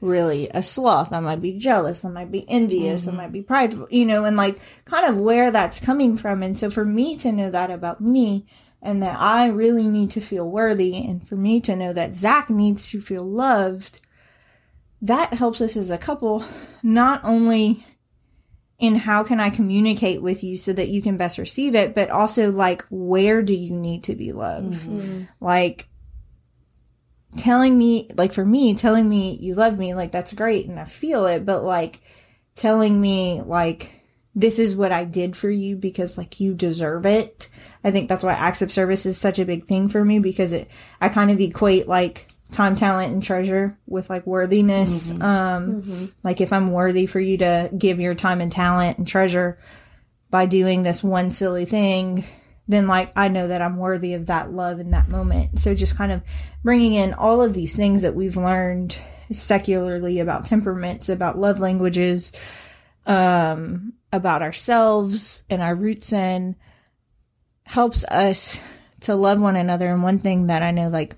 really a sloth. I might be jealous. I might be envious. I mm-hmm. might be prideful, you know, and like kind of where that's coming from. And so for me to know that about me and that I really need to feel worthy and for me to know that Zach needs to feel loved, that helps us as a couple not only in how can I communicate with you so that you can best receive it, but also like where do you need to be loved? Mm-hmm. Like telling me, like for me, telling me you love me, like that's great and I feel it, but like telling me like this is what I did for you because like you deserve it. I think that's why acts of service is such a big thing for me because it I kind of equate like time, talent, and treasure with like worthiness. Um like if I'm worthy for you to give your time and talent and treasure by doing this one silly thing, then like I know that I'm worthy of that love in that moment. So just kind of bringing in all of these things that we've learned secularly about temperaments, about love languages, um, about ourselves and our roots in helps us to love one another. And one thing that I know, like,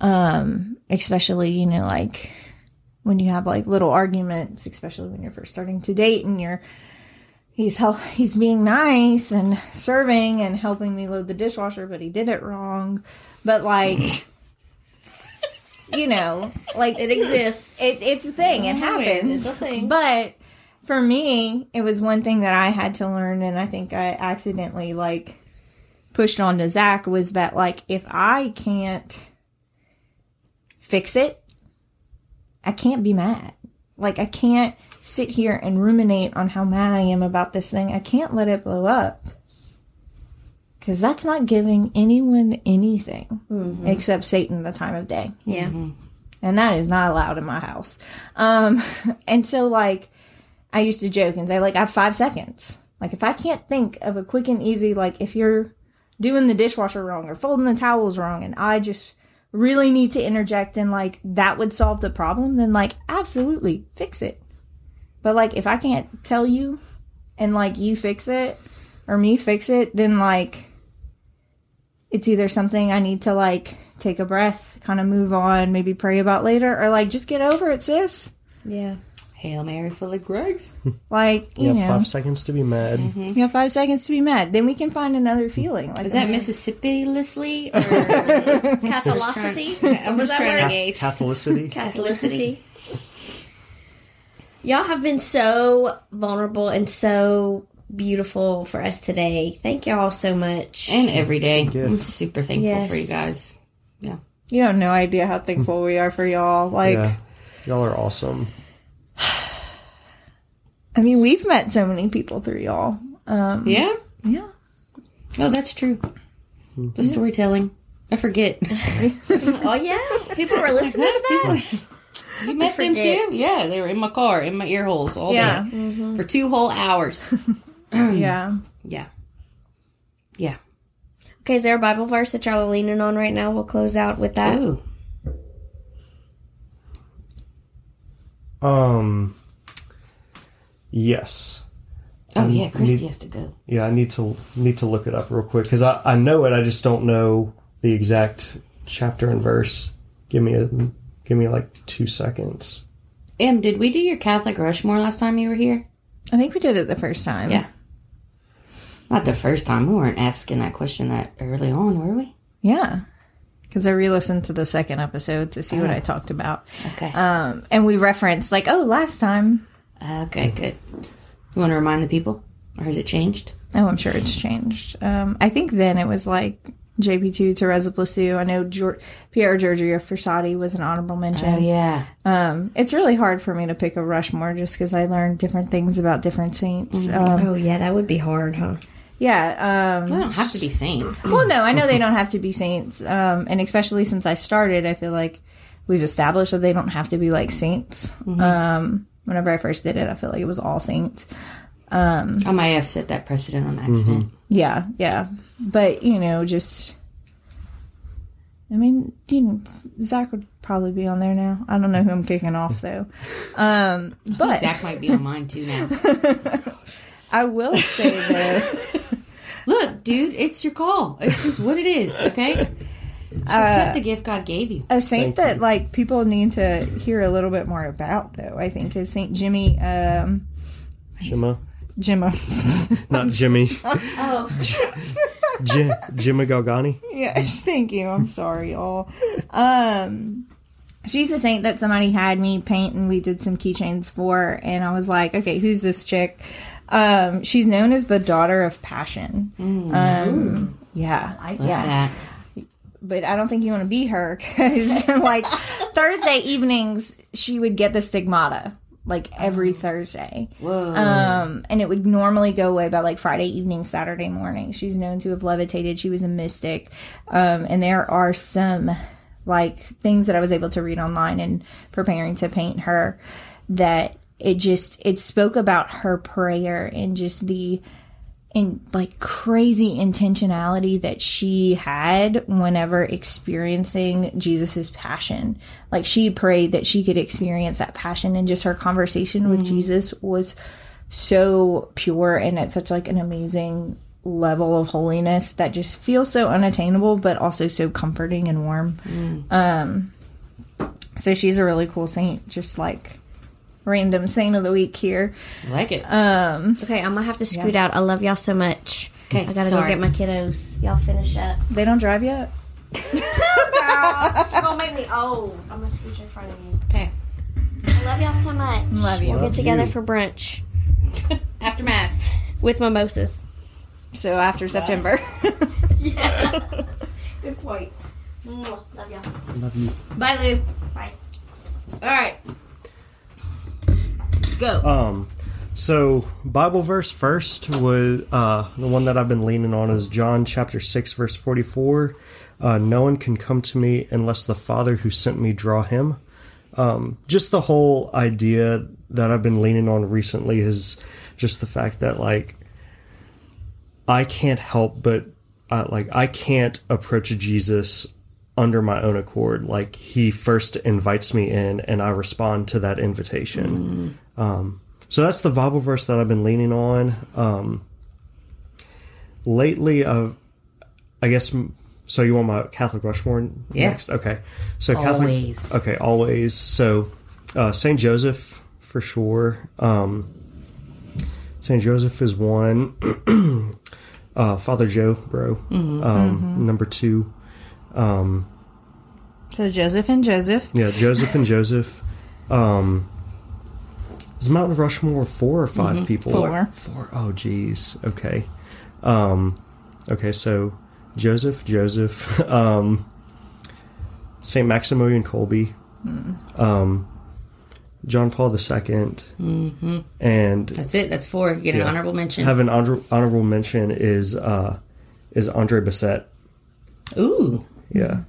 um, especially, you know, like when you have like little arguments, especially when you're first starting to date and you're, he's help, he's being nice and serving and helping me load the dishwasher, but he did it wrong. But like, you know, like It exists. it, it's a thing. It oh, happens. It's a thing. But for me, it was one thing that I had to learn, and I think I accidentally like pushed on to Zach was that like if I can't fix it, I can't be mad. Like I can't sit here and ruminate on how mad I am about this thing. I can't let it blow up. Cause that's not giving anyone anything except Satan the time of day yeah. and that is not allowed in my house. Um, and so like, I used to joke and say like I have five seconds. Like if I can't think of a quick and easy, like if you're doing the dishwasher wrong or folding the towels wrong, and I just really need to interject and like that would solve the problem, then like absolutely fix it. But like if I can't tell you and like you fix it or me fix it, then like it's either something I need to like take a breath, kind of move on, maybe pray about later, or like just get over it, sis. Yeah. Hail Mary, full of grace. Like You you have know, five seconds to be mad. Mm-hmm. you have five seconds to be mad. Then we can find another feeling. Like Is that uh-huh. Mississippi Leslie or Catholicity? I'm Was that trying word? to gauge. Catholicity. Catholicity. Y'all have been so vulnerable and so beautiful for us today. Thank y'all so much. And every day. It's a gift. I'm super thankful Yes. for you guys. Yeah. You have no idea how thankful we are for y'all. Like, yeah. Y'all are awesome. I mean, we've met so many people through y'all. Um, Yeah? yeah. Oh, that's true. The storytelling. I forget. oh yeah, people were listening to that. You met them too? Yeah, they were in my car, in my ear holes all Yeah. day. For two whole hours. Yeah. Yeah. Yeah. Okay, is there a Bible verse that y'all are leaning on right now? We'll close out with that. Ooh. Um. Yes. Oh, yeah, need- Christy has to go. Yeah, I need to need to look it up real quick because I, I know it. I just don't know the exact chapter and verse. Give me a give me like two seconds. Em, did we do your Catholic Rushmore last time you were here? I think we did it the first time. Yeah. Not the first time. We weren't asking that question that early on, were we? Yeah. Because I re listened to the second episode to see what I talked about. Okay. Um, and we referenced, like, oh, last time. okay, good. You want to remind the people? Or has it changed? Oh, I'm sure it's changed. Um, I think then it was like JP2, Teresa Plasu. I know Gior- Pier Giorgio Frassati was an honorable mention. Oh, yeah. Um, it's really hard for me to pick a Rushmore just because I learned different things about different saints. Um, Oh yeah, that would be hard, huh? yeah. Um, We don't have to be saints. well, no, I know they don't have to be saints. Um, and especially since I started, I feel like we've established that they don't have to be like saints. Um, whenever I first did it, I feel like it was all saints. I might have set that precedent on accident. Yeah, yeah. But, you know, just. I mean, you know, Zach would probably be on there now. I don't know who I'm kicking off, though. Um, but Zach might be on mine too now. I will say, though. Look, dude, it's your call. It's just what it is, okay? Just accept the gift God gave you. A saint Thank that you. like people need to hear a little bit more about, though, I think, is Saint Jimmy. Um, Gemma, not Jimmy. Oh, J- Gemma Galgani. yes, thank you. I'm sorry, y'all. Um, she's a saint that somebody had me paint, and we did some keychains for. And I was like, okay, who's this chick? Um, she's known as the daughter of passion. Um, yeah, like Look yeah. that. but I don't think you want to be her because like Thursday evenings she would get the stigmata like every Thursday. Whoa. Um, and it would normally go away by like Friday evening, Saturday morning. She's known to have levitated. She was a mystic. Um, and there are some like things that I was able to read online and preparing to paint her that it just it spoke about her prayer and just the in like crazy intentionality that she had whenever experiencing Jesus's passion. Like she prayed that she could experience that passion and just her conversation with Jesus was so pure and at such like an amazing level of holiness that just feels so unattainable but also so comforting and warm. Um so she's a really cool saint just like random saint of the week here. like it. Um, okay. I'm gonna have to scoot out. I love y'all so much. Okay, I gotta sorry. go get my kiddos. Y'all finish up. They don't drive yet? You're gonna make me old. I'm gonna scooch in front of you. okay. I love y'all so much. Love you. We'll get together you. for brunch After Mass. with mimosas. So after September. Yeah. Good point. Love y'all. Love you. Bye, Lou. Bye. All right. Go. Um, so Bible verse first was uh, the one that I've been leaning on is John chapter six verse forty four. Uh, no one can come to me unless the Father who sent me draw him. Um, just the whole idea that I've been leaning on recently is just the fact that like I can't help but uh, like I can't approach Jesus under my own accord. Like he first invites me in, and I respond to that invitation. Um, so that's the Bible verse that I've been leaning on. Um, lately, uh, I guess. So you want my Catholic Rushmore Yeah. next? Okay. So Catholic. Always. Okay, always. So uh, Saint Joseph for sure. Um, Saint Joseph is one. uh, Father Joe, bro. Um, Number two. So Joseph and Joseph. Yeah, Joseph and Joseph. Um, is Mount Rushmore four or 5 people? Four. Four. Oh, geez. Okay. Um, okay, so Joseph, Joseph, um, Saint Maximilian Kolbe, um, John Paul II, mm-hmm. and That's it. That's four. Get an honorable mention. have an honor- honorable mention is uh, is Andre Bessette. Ooh, Yeah.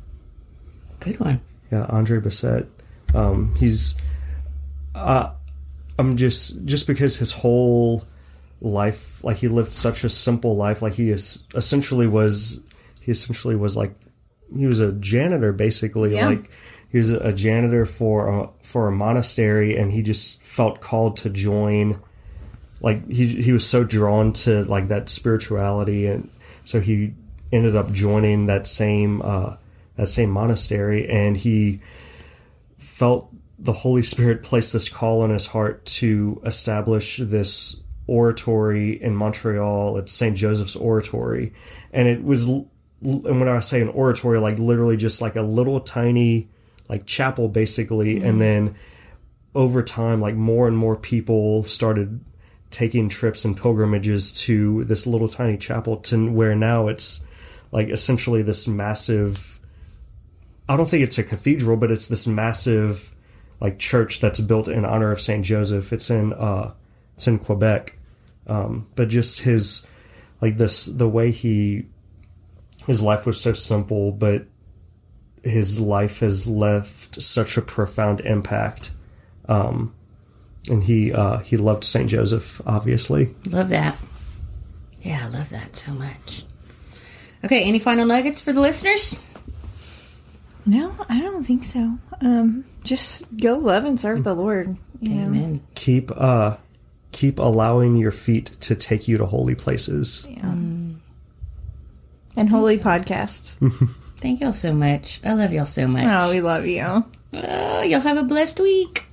good one. Yeah, Andre Bessette. Um, he's. Uh, I'm just just because his whole life, like he lived such a simple life. Like he is essentially was he essentially was like he was a janitor basically. Yeah. Like he was a janitor for a, for a monastery, and he just felt called to join. Like he he was so drawn to like that spirituality, and so he ended up joining that same uh, that same monastery, and he felt the Holy Spirit placed this call on his heart to establish this oratory in Montreal. It's St. Joseph's Oratory. And it was, and when I say an oratory, like literally just like a little tiny, like chapel basically. Mm-hmm. And then over time, like more and more people started taking trips and pilgrimages to this little tiny chapel to where now it's like essentially this massive I don't think it's a cathedral, but it's this massive like church that's built in honor of Saint Joseph. It's in uh, it's in Quebec, um, but just his like this the way he his life was so simple, but his life has left such a profound impact. Um, and he uh, he loved Saint Joseph, obviously. Love that. Yeah, I love that so much. Okay, any final nuggets for the listeners? No, I don't think so. Um, just go love and serve the Lord. You know? Amen. Keep uh, keep allowing your feet to take you to holy places. And holy podcasts. Thank y'all so much. I love y'all so much. Oh, we love you. Oh, y'all have a blessed week.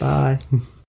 Bye.